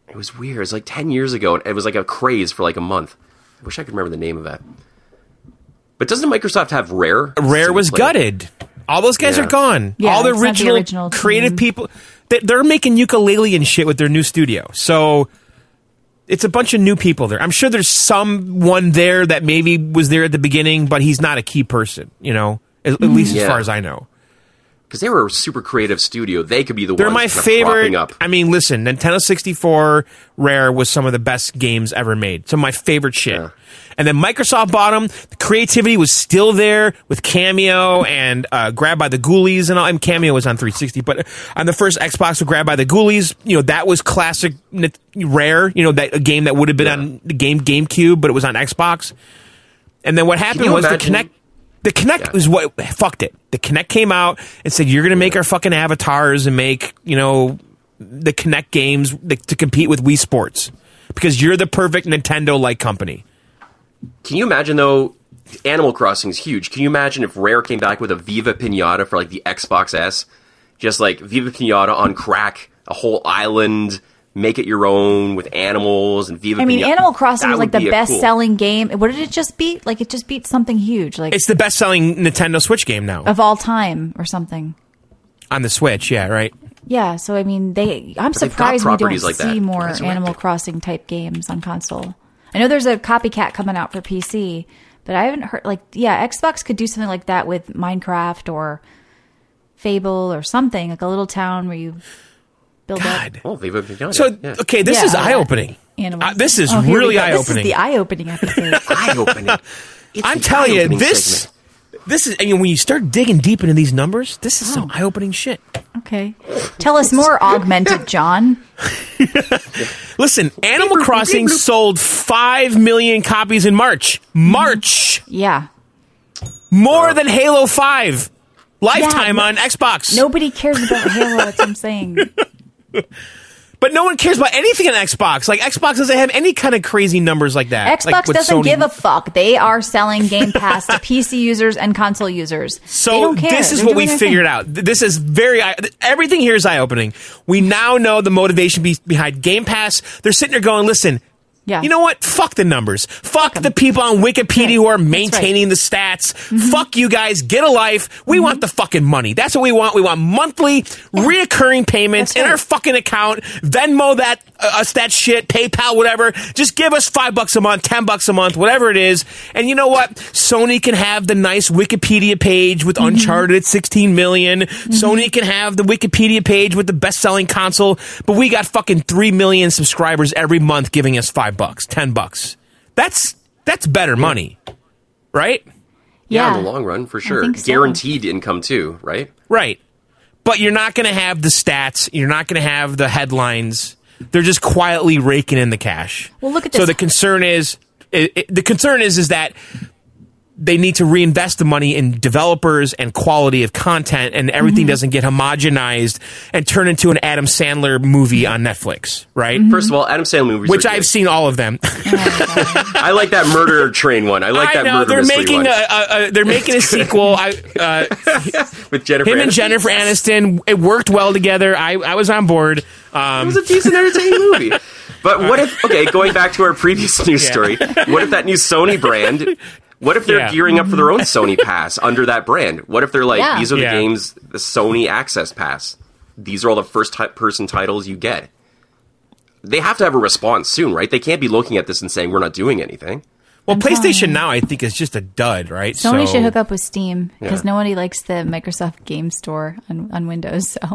It was weird. It was like ten years ago, and it was like a craze for like a month. I wish I could remember the name of that. But doesn't Microsoft have Rare? Rare was Single player? gutted. All those guys Yeah. are gone. Yeah, All the it's not the original, original creative team. people. They, they're making Yooka-Laylee and shit with their new studio. So it's a bunch of new people there. I'm sure there's someone there that maybe was there at the beginning, but he's not a key person. You know, at, at least as far as I know. Because they were a super creative studio. They could be the They're ones my favorite. up. I mean, listen, Nintendo 64 Rare was some of the best games ever made. Some of my favorite shit. Yeah. And then Microsoft bought them. The creativity was still there with Kameo and uh, Grabbed by the Ghoulies and all. And Kameo was on 360, but on the first Xbox with Grabbed by the Ghoulies, you know that was classic N- Rare. You know that a game that would have been on the game GameCube, but it was on Xbox. And then what happened was the imagine- Kinect. The Kinect Yeah. was what fucked it. The Kinect came out and said, "You're going to make our fucking avatars and make you know the Kinect games to compete with Wii Sports because you're the perfect Nintendo like company." Can you imagine though? Animal Crossing is huge. Can you imagine if Rare came back with a Viva Pinata for like the Xbox S, just like Viva Pinata on crack, a whole island, make it your own with animals and Viva. I mean, Pinata. Animal Crossing That was like the be best cool- selling game. What did it just beat? Like it just beat something huge, like It's the best selling Nintendo Switch game now of all time or something. on the Switch. Yeah, right. Yeah, so I mean, they. I'm they've surprised we don't like see that. more Resurrect Animal it. Crossing type games on console. I know there's a copycat coming out for PC, but I haven't heard like yeah, Xbox could do something like that with Minecraft or Fable or something like a little town where you build God. up Oh, Viva Pinata. So yeah. okay, this Yeah, is yeah. eye opening. Uh, this is Oh, really go. eye This is opening. the eye opening episode. eye opening. I'm telling you, this this is. I mean, when you start digging deep into these numbers, this is Oh. some eye opening shit. okay, tell us more, Augmented John. Listen, Animal Crossing sold five million copies in March. March, Yeah, more than Halo Five lifetime Yeah, on Xbox. nobody cares about Halo. That's what I'm saying. But no one cares about anything on Xbox. Like Xbox doesn't have any kind of crazy numbers like that. Xbox like doesn't Sony. give a fuck. They are selling Game Pass to PC users and console users. they So don't care. this is They're what we figured thing. out. This is very everything here is eye opening. We now know the motivation be- behind Game Pass. They're sitting there going, "Listen, Yeah. you know what? Fuck the numbers. Fuck the people on Wikipedia who are maintaining the stats. Mm-hmm. Fuck you guys. Get a life. We want the fucking money. That's what we want. We want monthly, reoccurring payments That's in our fucking account. Venmo that uh, us that shit. PayPal, whatever. Just give us five bucks a month, ten bucks a month, whatever it is. And you know what? Sony can have the nice Wikipedia page with Mm-hmm. Uncharted at 16 million. Sony can have the Wikipedia page with the best-selling console. But we got fucking three million subscribers every month giving us five bucks, ten bucks. That's that's better money, right? yeah, Yeah, in the long run for sure. so. Guaranteed income too, right? Right. But you're not going to have the stats. You're not going to have the headlines. They're just quietly raking in the cash. Well, look at this. So the concern is, it, it- the concern is, is that they need to reinvest the money in developers and quality of content, and everything Mm-hmm. doesn't get homogenized and turn into an Adam Sandler movie on Netflix, right? Mm-hmm. First of all, Adam Sandler movies, Which I've good. seen all of them. I like that murder train one. I like I that know murder they're making a, a, a they're making a sequel. I, uh, with Jennifer. him and Jennifer Aniston, it worked well together. I, I was on board. It Um, was a decent, entertaining movie. But what if? Okay, going back to our previous news story. What if that new Sony brand? What if they're Yeah. gearing up for their own Sony Pass under that brand? What if they're like, Yeah. these are the Yeah. games, the Sony Access Pass. These are all the first ti- person titles you get. They have to have a response soon, right? They can't be looking at this and saying we're not doing anything. Well, telling PlayStation you. now, I think, is just a dud, right? Sony So- should hook up with Steam because Yeah. nobody likes the Microsoft Game Store on, on Windows.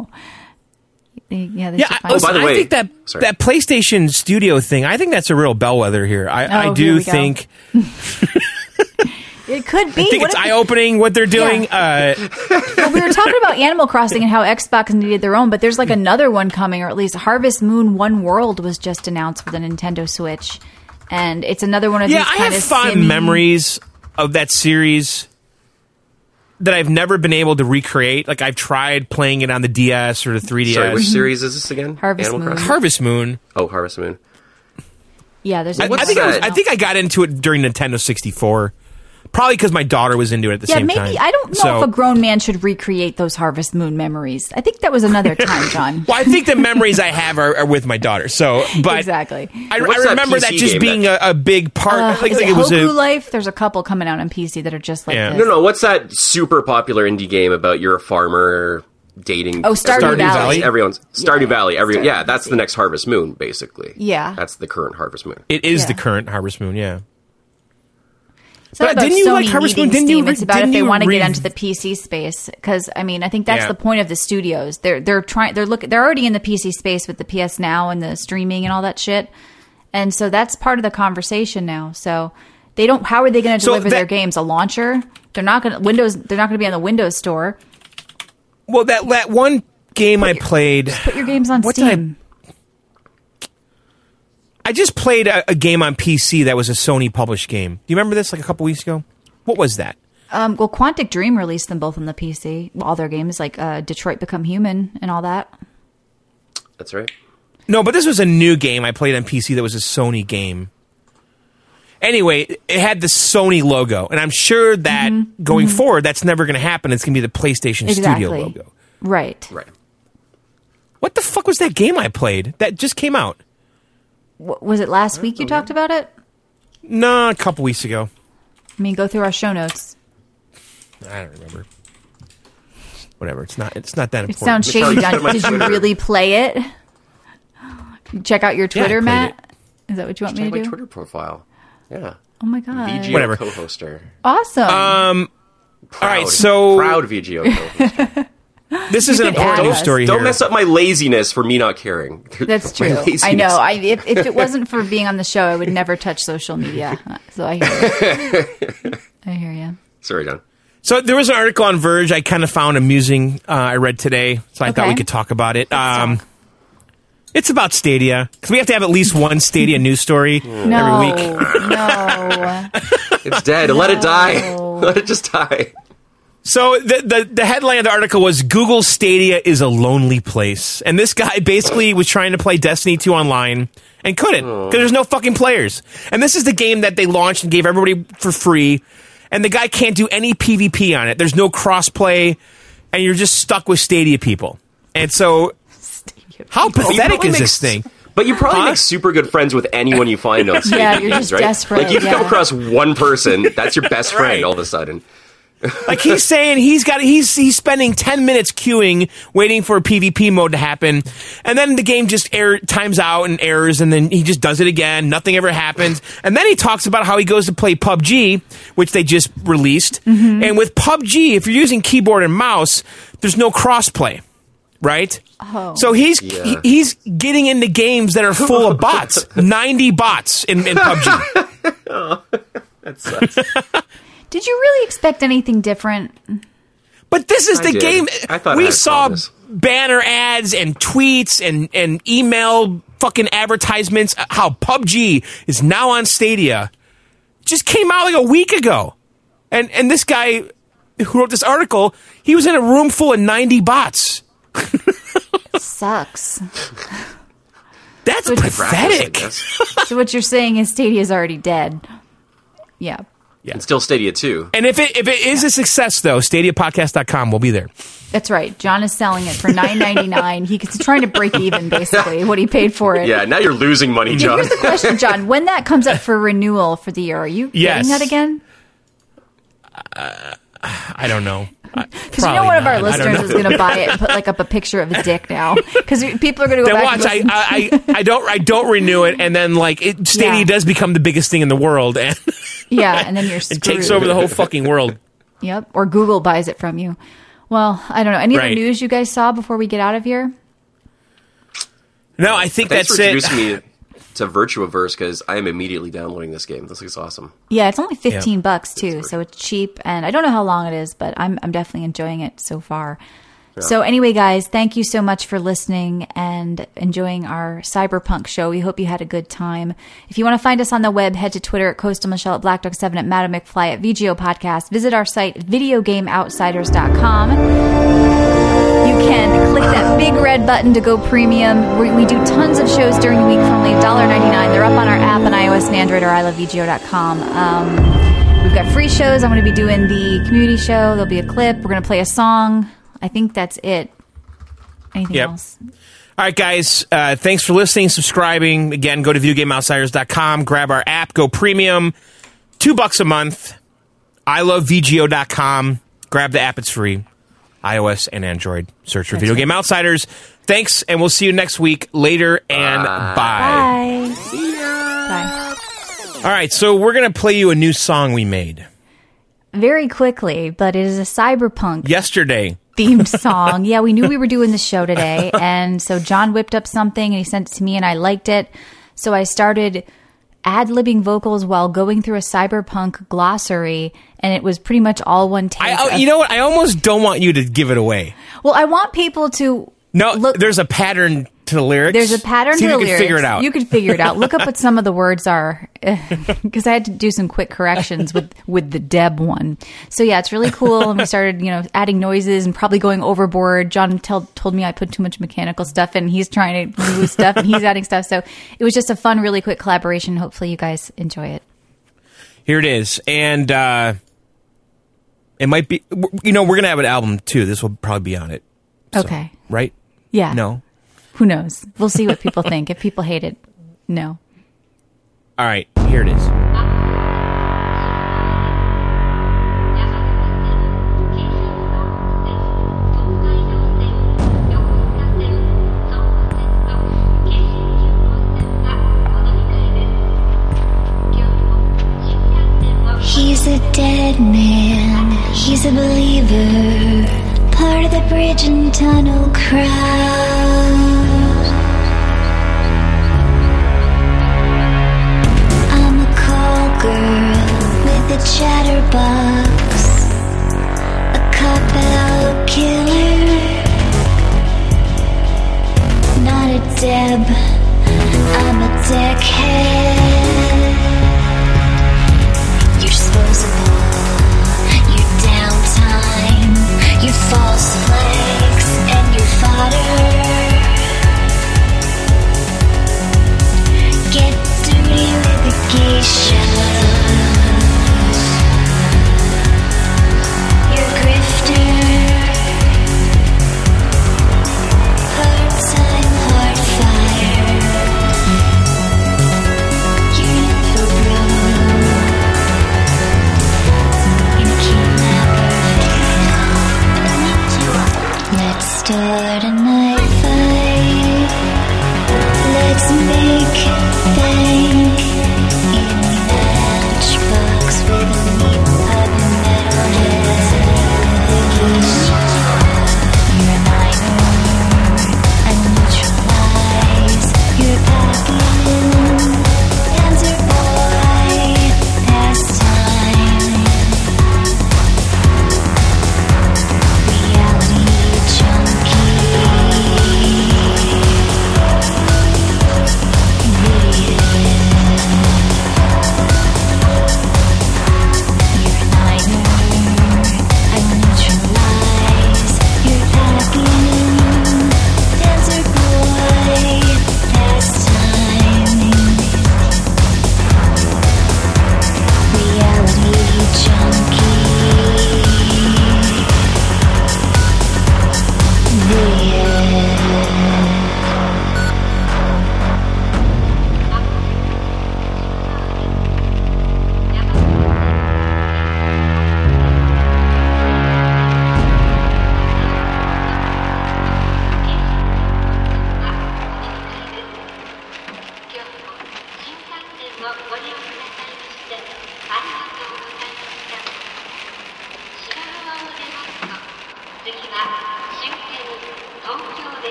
So, yeah, they Yeah, should I, find listen, oh, by the way, I think that Sorry. that PlayStation Studio thing, I think that's a real bellwether here. I, I Oh, do here we go. think, It could be. I think What it's eye opening what they're doing. Uh, well, we were talking about Animal Crossing and how Xbox needed their own, but there's like another one coming, or at least Harvest Moon One World was just announced for the Nintendo Switch, and it's another one of yeah, these Yeah, I kind have of fond simmy- memories of that series. that I've never been able to recreate. Like I've tried playing it on the DS or the 3DS. Sorry, which series is this again? Harvest Animal Moon. Crossing? Harvest Moon. Oh, Harvest Moon. Yeah, there's. I, a I think I, was. I think I got into it during Nintendo 64. Probably because my daughter was into it at the same time. yeah, same maybe time. I don't know So- if a grown man should recreate those Harvest Moon memories. I think that was another time, John. Well, I think the memories I have are, are with my daughter. So, but exactly. I, I remember PC that just game being a, a big part. Uh, like, is like it it was Hokko a, Life? There's a couple coming out on PC that are just like Yeah. this. No, no. What's that super popular indie game about you're a farmer dating? Oh, Stardew Stardew Valley. Valley? Everyone's Stardew Yeah, Valley. Every Stardew yeah, that's the next Harvest Moon, basically. Yeah. that's the current Harvest Moon. it is Yeah. the current Harvest Moon. Yeah. It's But about didn't you Sony like Harvest Moon? needing Didn't you Steam. re- it's about if didn't they want to re- get into the PC space. Because I mean, I think that's Yeah. the point of the studios. They're they're trying. They're look. They're already in the PC space with the PS Now and the streaming and all that shit. And so that's part of the conversation now. So they don't. How are they going to So deliver their games? A launcher? They're not going to Windows. They're not going to be on the Windows Store. Well, that that one game I played. Put your games on What did I- Steam. I just played a, a game on PC that was a Sony published game. Do you remember this? Like a couple weeks ago. What was that? Um, well, Quantic Dream released them both on the PC. All their games, like uh, Detroit Become Human and all that. That's right. No, but this was a new game I played on PC that was a Sony game. Anyway, it had the Sony logo, and I'm sure that going forward, that's never going to happen. It's going to be the PlayStation Mm-hmm. Exactly. Studio logo. Right. Right. What the fuck was that game I played that just came out? W- was it last week you talked about it? No, a couple weeks ago. I mean, go through our show notes. I don't remember. Whatever. It's not. It's not that It important. sounds shady, you said John. my Did you really play it? Check out your I Twitter, played Matt. Is that what you want me Check to my do? Twitter profile. Yeah, Oh my god! VGO Whatever. co-hoster. Awesome. Um, Proud, right, so- proud VGO co-hoster. this is an could add important news story Don't here. mess up my laziness for me not caring. That's true. I know. I if, if it wasn't for being on the show, I would never touch social media. So I hear you. I hear you. Sorry, John. So there was an article on Verge I kind of found amusing. Uh, I read today, so I thought we could talk about it. Um, talk. it's about Stadia because we have to have at least one Stadia news story No, every week. no. It's dead. Let it die. Let it just die. So the, the the headline of the article was Google Stadia is a lonely place, and this guy basically was trying to play Destiny 2 online and couldn't because there's no fucking players. And this is the game that they launched and gave everybody for free, and the guy can't do any PvP on it. There's no crossplay, and you're just stuck with Stadia people. And so, how But you pathetic is make this thing? But you probably Huh? make super good friends with anyone you find on Steam. Yeah, you're games, just right? desperate, Like you come across one person, that's your best friend Right. all of a sudden. Like he's saying he's got he's he's spending 10 minutes queuing waiting for a PvP mode to happen. And then the game just error times out and errors and then he just does it again. Nothing ever happens. And then he talks about how he goes to play PUBG which they just released. Mm-hmm. And with PUBG if you're using keyboard and mouse there's no crossplay right? Oh. so he's Yeah. he- he's getting into games that are full of bots. 90 bots in, in PUBG oh, That sucks. Did you really expect anything different? But this is I the did. game. I thought I we had saw promise. banner ads and tweets and, and email fucking advertisements. uh, How PUBG is now on Stadia. Just came out like a week ago, and and this guy who wrote this article, he was in a room full of ninety bots. Sucks. That's Which- Practice, I pathetic. guess. So what you're saying is Stadia is already dead. Yeah. And still Stadia too. And if it if it is a success though, StadiaPodcast.com will be there. That's right. John is selling it for nine ninety nine. He's trying to break even, basically, what he paid for it. Yeah, now you're losing money, John. here's the question, John. When that comes up for renewal for the year, are you Yes. getting that again? I don't know. Because you know one of our listeners is going to buy it and put like up a picture of his dick now. Because people are going to go Then back. watch. and I. I I I don't I don't renew it, and then like it, Stadia Yeah. does become the biggest thing in the world, and yeah, and then you're it takes over the whole fucking world. Yep. Or Google buys it from you. Well, I don't know. Any other Right. news you guys saw before we get out of here? No, I think Thanks that's for it. introducing me to VirtuaVerse because I am immediately downloading this game. This looks awesome. Yeah, it's only fifteen bucks too, It's so it's cheap, and I don't know how long it is, but I'm I'm definitely enjoying it so far. So, anyway, guys, thank you so much for listening and enjoying our cyberpunk show. We hope you had a good time. If you want to find us on the web, head to Twitter at Coastal Michelle at Black Dog 7 at Madam McFly at VGO Podcast. Visit our site, videogameoutsiders.com. You can click that big red button to go premium. We, we do tons of shows during the week for only $1.99. They're up on our app on iOS and Android or ilovevgo.com. Um, we've got free shows. I'm going to be doing the community show. There'll be a clip. We're going to play a song. I think that's it. Anything Yep. else? All right, guys. Uh, thanks for listening, subscribing. Again, go to videogameoutsiders.com, grab our app, go premium, two bucks a month. I love VGO.com. Grab the app, it's free. iOS and Android. Search for That's Video right. Game Outsiders. Thanks, and we'll see you next week. Later and bye. Bye. Bye. All right, so we're going to play you a new song we made Very quickly, but it is a cyberpunk yesterday. Themed song. Yeah, we knew we were doing the show today. And so John whipped up something and he sent it to me and I liked it. So I started ad libbing vocals while going through a cyberpunk glossary and it was pretty much all one take. I, oh, of- you know what? I almost don't want you to give it away. well, I want people to No, look. there's a pattern to the lyrics. There's a pattern See to the you can lyrics. figure it out. You could figure it out. Look up what some of the words are, because I had to do some quick corrections with with the Deb one. So yeah, it's really cool. And we started, you know, adding noises and probably going overboard. John tell, told me I put too much mechanical stuff, and he's trying to remove stuff, and he's adding stuff. So it was just a fun, really quick collaboration. Hopefully, you guys enjoy it. Here it is, and uh, it might be. You know, we're gonna have an album too. This will probably be on it, Okay. right? Yeah. No. Who knows? We'll see what people think. If people hate it, no. All right, here it is. He's a dead man, he's a believer, part of the bridge and tunnel crowd. Chatterbox, a cop out killer, not a Deb, I'm a deckhead.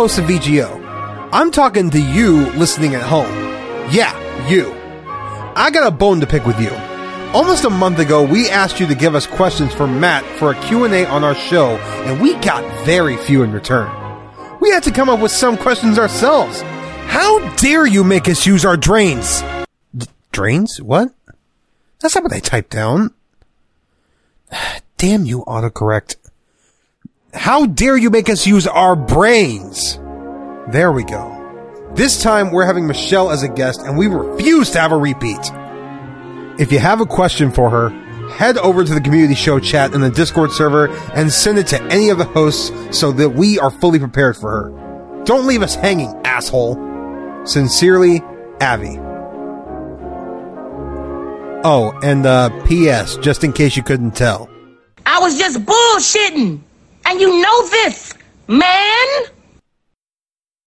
Host of VGO. I'm talking to you listening at home. Yeah, you. I got a bone to pick with you. Almost a month ago, we asked you to give us questions for Matt for a Q&A on our show, and we got very few in return. We had to come up with some questions ourselves. How dare you make us use our drains? D- drains? What? That's not what I typed down. Damn you, autocorrect. How dare you make us use our brains? There we go. This time we're having Michelle as a guest and we refuse to have a repeat. If you have a question for her, head over to the community show chat in the Discord server and send it to any of the hosts so that we are fully prepared for her. Don't leave us hanging, asshole. Sincerely, Avi. Oh, and uh, P.S., just in case you couldn't tell. I was just bullshitting. And you know this, man.